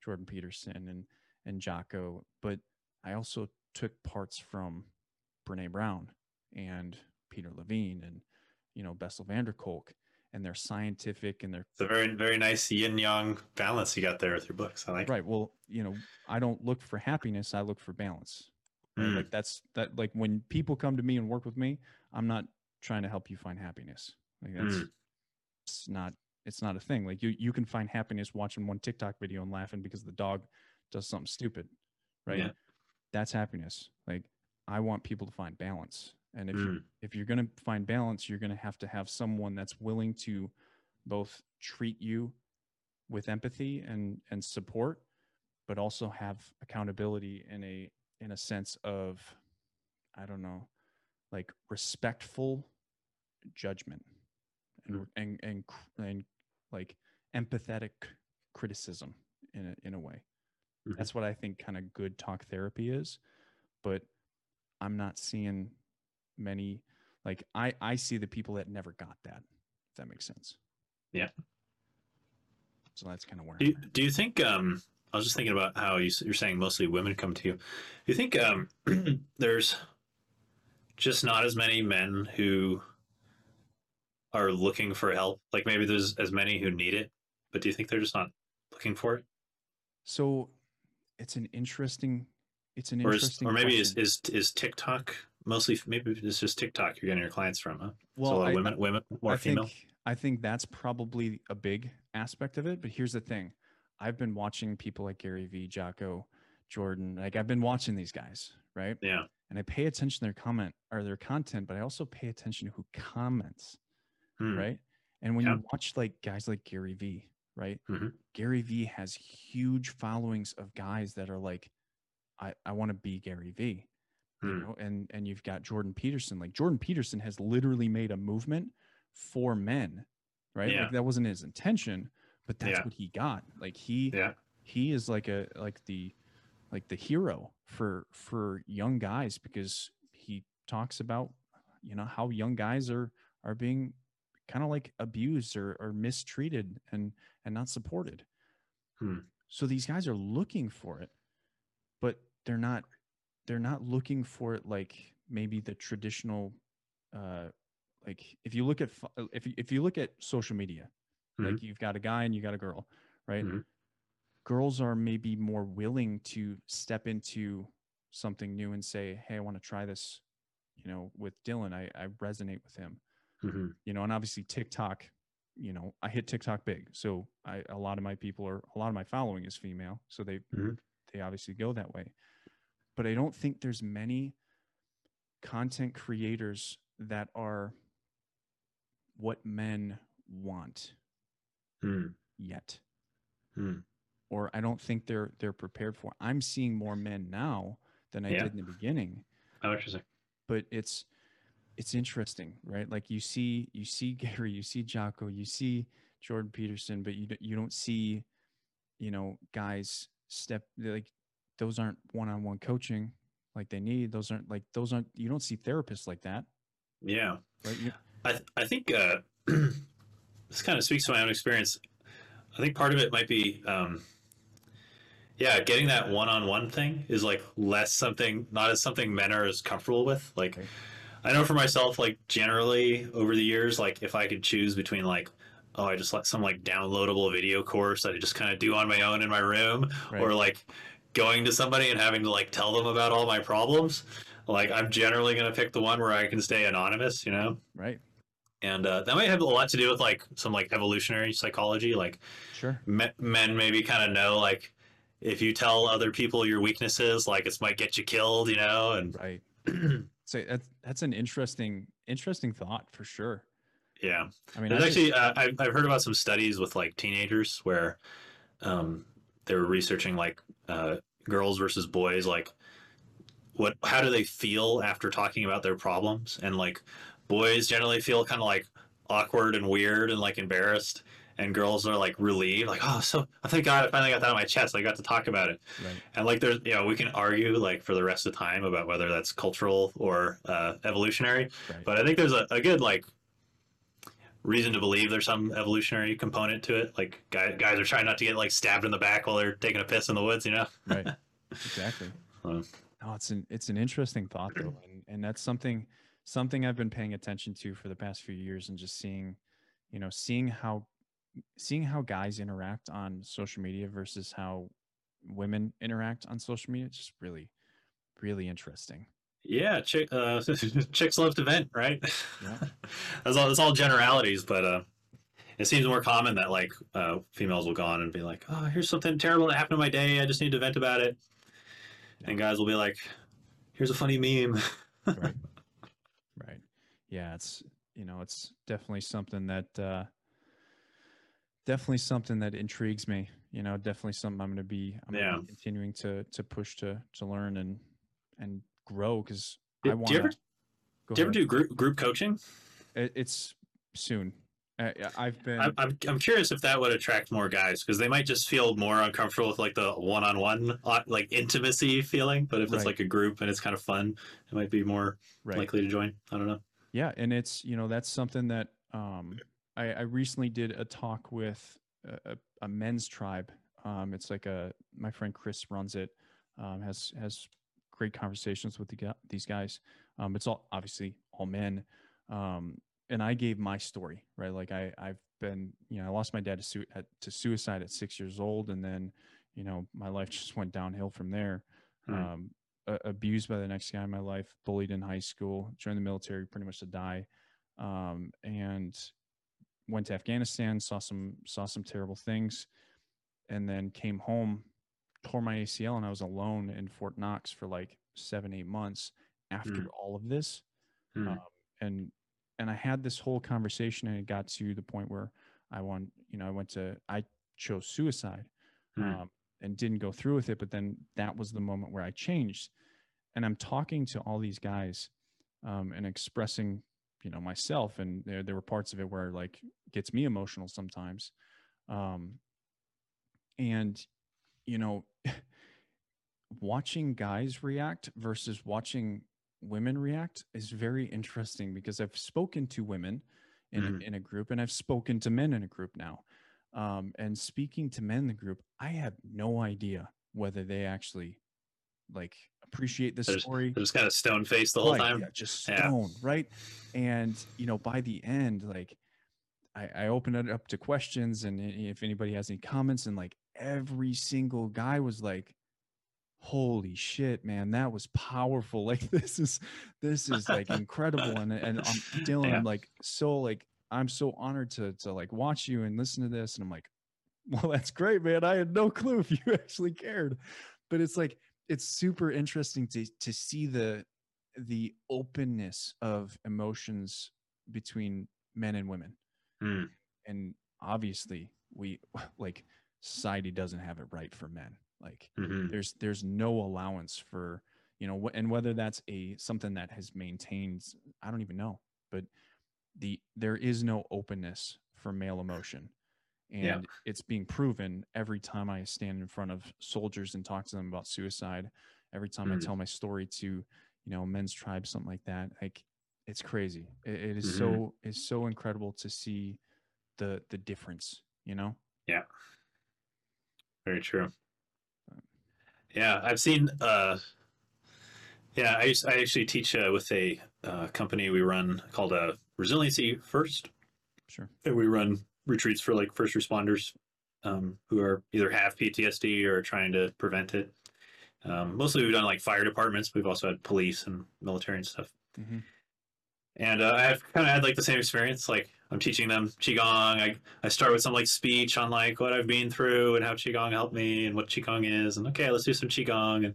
jordan peterson and and jocko but i also took parts from brene brown and peter levine and you know bessel van der kolk and their scientific and their It's a very very nice yin yang balance you got there with your books. I like. it. right well you know i don't look for happiness i look for balance? Mm. like that's that like when people come to me and work with me i'm not trying to help you find happiness like that's Mm. it's not it's not a thing like you you can find happiness watching one tiktok video and laughing because the dog does something stupid right Yeah. that's happiness like i want people to find balance and if you Mm. if you're going to find balance you're going to have to have someone that's willing to both treat you with empathy and and support but also have accountability in a in a sense of i don't know like respectful judgment and Mm. and and, and like empathetic criticism in a, in a way Mhm. that's what i think kind of good talk therapy is but i'm not seeing many like i i see the people that never got that if that makes sense Yeah. so that's kind of where Do you, do you think? Um, I was just thinking about how you, you're saying mostly women come to you. Do you think um, there's just not as many men who are looking for help? Like maybe there's as many who need it, but do you think they're just not looking for it? so it's an interesting it's an Or is, interesting or maybe is, question. is is TikTok mostly? Maybe it's just TikTok you're getting your clients from, huh? well so I- women, women more I female. think I think that's probably a big aspect of it. But here's the thing: I've been watching people like Gary Vee, Jocko, Jordan. Like I've been watching these guys, right? Yeah. And I pay attention to their comment or their content, but I also pay attention to who comments, Hmm. right? And when Yeah. you watch like guys like Gary Vee, right? Mhm. Gary Vee has huge followings of guys that are like, I, I want to be Gary Vee you Hmm. know and and you've got jordan peterson like jordan peterson has literally made a movement for men right Yeah. like that wasn't his intention but that's Yeah. what he got like he Yeah. he is like a like the like the hero for for young guys because he talks about you know how young guys are are being kind of like abused or, or mistreated and and not supported Hmm. so these guys are looking for it but they're not they're not looking for it like maybe the traditional uh like if you look at if you, if you look at social media Mm-hmm. like you've got a guy and you got a girl right Mhm. girls are maybe more willing to step into something new and say hey i want to try this you know with dylan i i resonate with him Mhm. you know and obviously tiktok you know i hit tiktok big so i a lot of my people are a lot of my following is female so they Mhm. they obviously go that way but i don't think there's many content creators that are what men want Hmm. yet Hmm. or I don't think they're they're prepared for. I'm seeing more men now than I Yeah. did in the beginning, Oh, interesting. but it's it's interesting, right? Like you see you see Gary, you see Jocko, you see Jordan Peterson, but you you don't see you know guys step like those aren't one-on-one coaching like they need. Those aren't like those aren't you don't see therapists like that, Yeah. right? You, I I think uh, this kind of speaks to my own experience. I think part of it might be, um, yeah, getting that one-on-one thing is like less something, not as something men are as comfortable with. Like, Right. I know for myself, like generally over the years, like if I could choose between like, oh, I just let some like downloadable video course that I just kind of do on my own in my room, Right. or like going to somebody and having to like tell them about all my problems. Like, I'm generally going to pick the one where I can stay anonymous, you know? right? and uh, that might have a lot to do with like some like evolutionary psychology like Sure. me- men maybe kind of know like if you tell other people your weaknesses like it might get you killed you know and Right. So that's that's an interesting interesting thought for sure. yeah. I mean, there's I just- actually uh, I've, I've heard about some studies with like teenagers where um, they were researching like uh, girls versus boys like what how do they feel after talking about their problems? And like boys generally feel kind of like awkward and weird and like embarrassed and girls are like relieved like oh so i thank god i finally got that on my chest i got to talk about it right. and like there's you know we can argue like for the rest of time about whether that's cultural or uh, evolutionary Right. but i think there's a, a good like reason to believe there's some evolutionary component to it like guys, guys are trying not to get like stabbed in the back while they're taking a piss in the woods you know right. Exactly. Um, No, it's an it's an interesting thought though, and and that's something something I've been paying attention to for the past few years, and just seeing, you know, seeing how seeing how guys interact on social media versus how women interact on social media. It's just really, really interesting. Yeah, chick, uh, chicks love to vent, right? Yeah. that's all. That's all generalities, but uh, it seems more common that like uh, females will go on and be like, "Oh, here's something terrible that happened in my day. I just need to vent about it," and guys will be like, "Here's a funny meme." Right. right. Yeah, it's you know, it's definitely something that uh definitely something that intrigues me. You know, definitely something I'm gonna be I'm Yeah. be continuing to to push to to learn and and grow because Do- I do want you ever- Do you ever do group group coaching? It, it's soon. Uh, I've been I'm, I'm I'm curious if that would attract more guys because they might just feel more uncomfortable with like the one-on-one uh, like intimacy feeling. But if Right. it's like a group and it's kind of fun, it might be more right. likely to join. I don't know. Yeah, and it's you know that's something that um, I, I recently did a talk with a, a, a men's tribe. Um, it's like a my friend Chris runs it. Um, has has great conversations with the, these guys. Um, it's all obviously all men. Um, and I gave my story right. Like I I've been you know I lost my dad to, su- at, to suicide at six years old, and then you know my life just went downhill from there. Hmm. Um, a- abused by the next guy in my life, bullied in high school, joined the military pretty much to die, um, and went to Afghanistan, saw some saw some terrible things, and then came home, tore my ACL, and I was alone in Fort Knox for like seven eight months after Hmm. all of this, Hmm. um, and and I had this whole conversation, and it got to the point where I want you know I went to I chose suicide Hmm. um, and didn't go through with it. But then that was the moment where I changed. And I'm talking to all these guys um, and expressing, you know, myself. And there, there were parts of it where like gets me emotional sometimes. Um, and, you know, watching guys react versus watching women react is very interesting because I've spoken to women in, Mhm. in a group and I've spoken to men in a group now. Um, and speaking to men in the group, I have no idea whether they actually like appreciate the They're story. They're just kind of stone faced the whole Right, time. yeah, just Yeah. stone, right? And you know, by the end, like I, I opened it up to questions and if anybody has any comments, and like every single guy was like, Holy shit, man, that was powerful. Like this is this is like incredible. And and I'm Dylan, Yeah. like so like I'm so honored to to like watch you and listen to this. And I'm like, well, that's great, man. I had no clue if you actually cared. But it's like it's super interesting to to see the the openness of emotions between men and women Hmm. and obviously we like society doesn't have it right for men. Like Mhm. there's there's no allowance for you know and whether that's a something that has maintained i don't even know but the there is no openness for male emotion and Yeah. it's being proven every time i stand in front of soldiers and talk to them about suicide every time i Mhm. tell my story to you know men's tribe something like that like it's crazy it, it is Mhm. so it's so incredible to see the the difference you know yeah Very true. Yeah, I've seen. Uh, yeah, I I actually teach uh, with a uh, company we run called uh, Resiliency First, sure and we run retreats for like first responders um, who are either have PTSD or trying to prevent it. Um, mostly, we've done like fire departments. We've also had police and military and stuff. hmm And uh, I've kind of had like the same experience. Like I'm teaching them qigong. I I start with some like speech on like what I've been through and how qigong helped me and what qigong is. And okay, let's do some qigong. And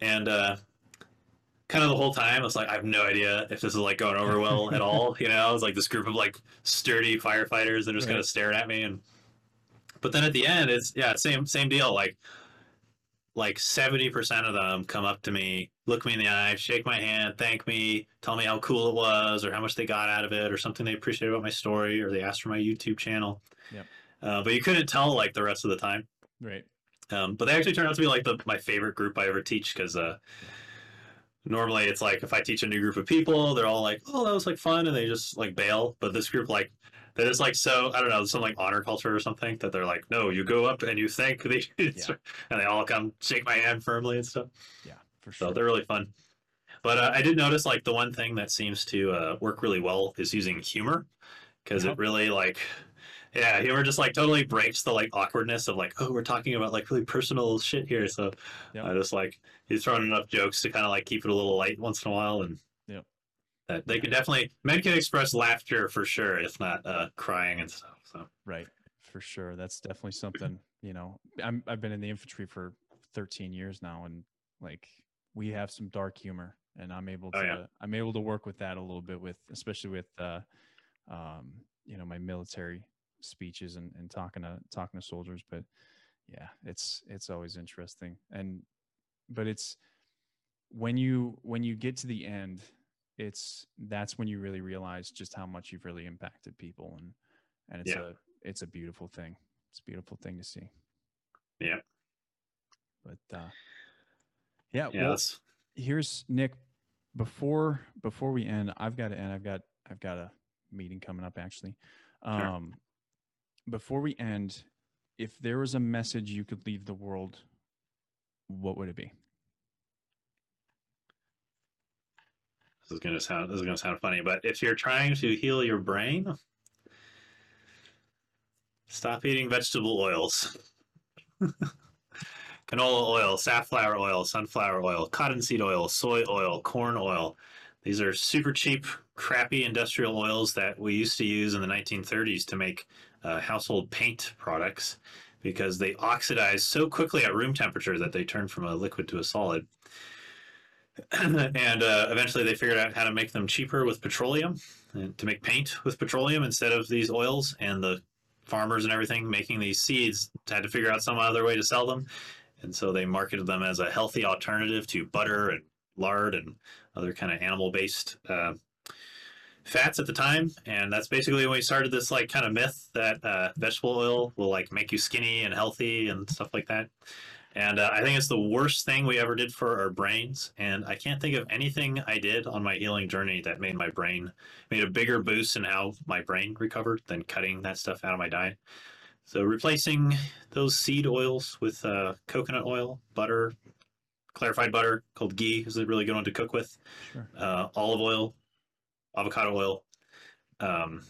and uh, kind of the whole time, I was like, I have no idea if this is like going over well at all. You know, it's like this group of like sturdy firefighters that are just Right. kind of staring at me. And but then at the end, it's yeah, same same deal. Like like 70% of them come up to me, look me in the eye, shake my hand, thank me, tell me how cool it was or how much they got out of it or something they appreciated about my story or they asked for my YouTube channel. Yep. Uh, but you couldn't tell like the rest of the time. right Um, but they actually turned out to be like the, my favorite group I ever teach because uh, normally it's like if I teach a new group of people, they're all like, "Oh, that was like fun," and they just like bail. But this group, like, that is like so I don't know some like honor culture or something that they're like, "No, you go up and you thank the," and they all come shake my hand firmly and stuff. yeah for So sure they're really fun. But uh, I did notice like the one thing that seems to uh, work really well is using humor because Yep. it really like yeah humor just like totally breaks the like awkwardness of like oh we're talking about like really personal shit here so Yep. I just like he's throwing enough jokes to kind of like keep it a little light once in a while and yeah, that they can definitely men can express laughter for sure if not uh, crying and stuff so Right, for sure. That's definitely something. You know, I'm I've been in the infantry for 13 years now, and like we have some dark humor, and I'm able to Oh, yeah. I'm able to work with that a little bit with, especially with uh, um, you know, my military speeches and, and talking to talking to soldiers. But yeah, it's it's always interesting, and but it's when you when you get to the end, it's that's when you really realize just how much you've really impacted people and and it's Yeah. a it's a beautiful thing it's a beautiful thing to see Yeah. but uh yeah, yeah well here's nick before before we end i've got to end i've got i've got a meeting coming up actually Sure. um before we end if there was a message you could leave the world what would it be This is gonna sound this is gonna sound funny, but if you're trying to heal your brain, stop eating vegetable oils. Canola oil, safflower oil, sunflower oil, cottonseed oil, soy oil, corn oil. These are super cheap, crappy industrial oils that we used to use in the 1930s to make uh, household paint products because they oxidize so quickly at room temperature that they turn from a liquid to a solid. and uh, eventually they figured out how to make them cheaper with petroleum and to make paint with petroleum instead of these oils and the farmers and everything making these seeds had to figure out some other way to sell them and so they marketed them as a healthy alternative to butter and lard and other kind of animal based uh, fats at the time and that's basically when we started this like kind of myth that uh, vegetable oil will like make you skinny and healthy and stuff like that and uh, I think it's the worst thing we ever did for our brains. And I can't think of anything I did on my healing journey that made my brain, made a bigger boost in how my brain recovered than cutting that stuff out of my diet. So replacing those seed oils with uh, coconut oil, butter, clarified butter called ghee is a really good one to cook with, sure uh, olive oil, avocado oil. Um,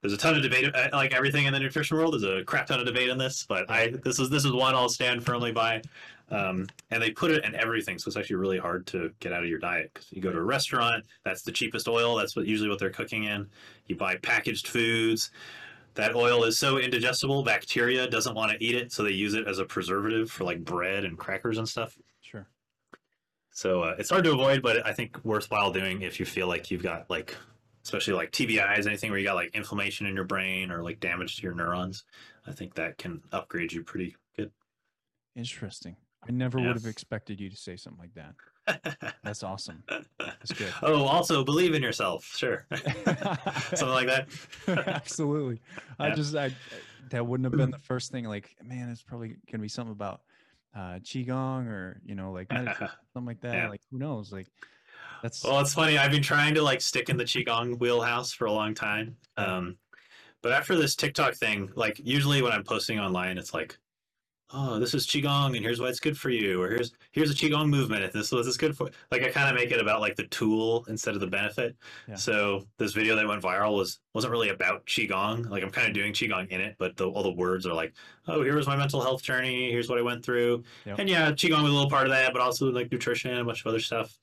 there's a ton of debate, uh, like everything in the nutrition world. There's a crap ton of debate on this, but I this is this is one I'll stand firmly by. Um, and they put it in everything, so it's actually really hard to get out of your diet. Because you go to a restaurant, that's the cheapest oil. That's what usually what they're cooking in. You buy packaged foods. That oil is so indigestible, bacteria doesn't want to eat it, so they use it as a preservative for like bread and crackers and stuff. So uh, it's hard to avoid, but I think worthwhile doing if you feel like you've got like, especially like TBIs, anything where you got like inflammation in your brain or like damage to your neurons. I think that can upgrade you pretty good. Interesting. I never Yeah. would have expected you to say something like that. That's awesome. That's good. Oh, also believe in yourself. Sure. Something like that. Absolutely. I just I that wouldn't have been the first thing. Like, man, it's probably gonna be something about uh qigong or you know, like something like that. Yeah. Like, who knows? Like, that's Well, it's funny. I've been trying to like stick in the qigong wheelhouse for a long time. Um, but after this TikTok thing, like usually when I'm posting online, it's like, oh, this is qigong, and here's why it's good for you, or here's here's a qigong movement, and this is it's good for. Like I kind of make it about like the tool instead of the benefit. Yeah. So this video that went viral was wasn't really about qigong. Like I'm kind of doing qigong in it, but the, all the words are like, oh, here was my mental health journey. Here's what I went through, Yep. and yeah, qigong was a little part of that, but also like nutrition and a bunch of other stuff.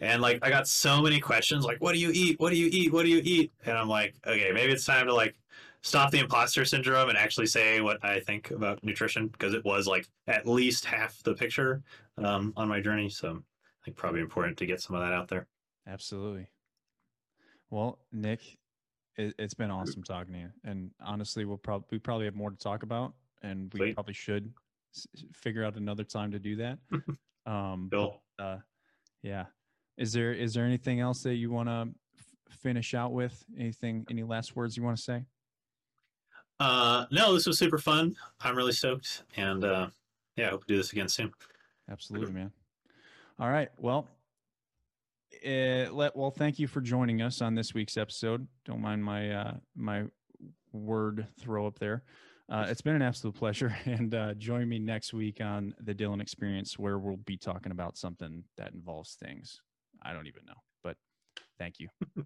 And like I got so many questions like what do you eat? What do you eat? What do you eat? And I'm like, okay, maybe it's time to like stop the imposter syndrome and actually say what I think about nutrition because it was like at least half the picture um, on my journey. So I think probably important to get some of that out there. Absolutely. Well, Nick, it, it's been awesome talking to you. And honestly, we'll probably we probably have more to talk about, and we Sweet. probably should figure out another time to do that. Um, Cool. but, uh, yeah. Is there is there anything else that you want to f- finish out with? Anything? Any last words you want to say? Uh, no, this was super fun. I'm really stoked, and uh, yeah, I hope to do this again soon. Absolutely, man. All right. Well, uh, let well, thank you for joining us on this week's episode. Don't mind my uh, my word throw up there. Uh, it's been an absolute pleasure, and uh, join me next week on the Dylan Experience, where we'll be talking about something that involves things I don't even know. But thank you.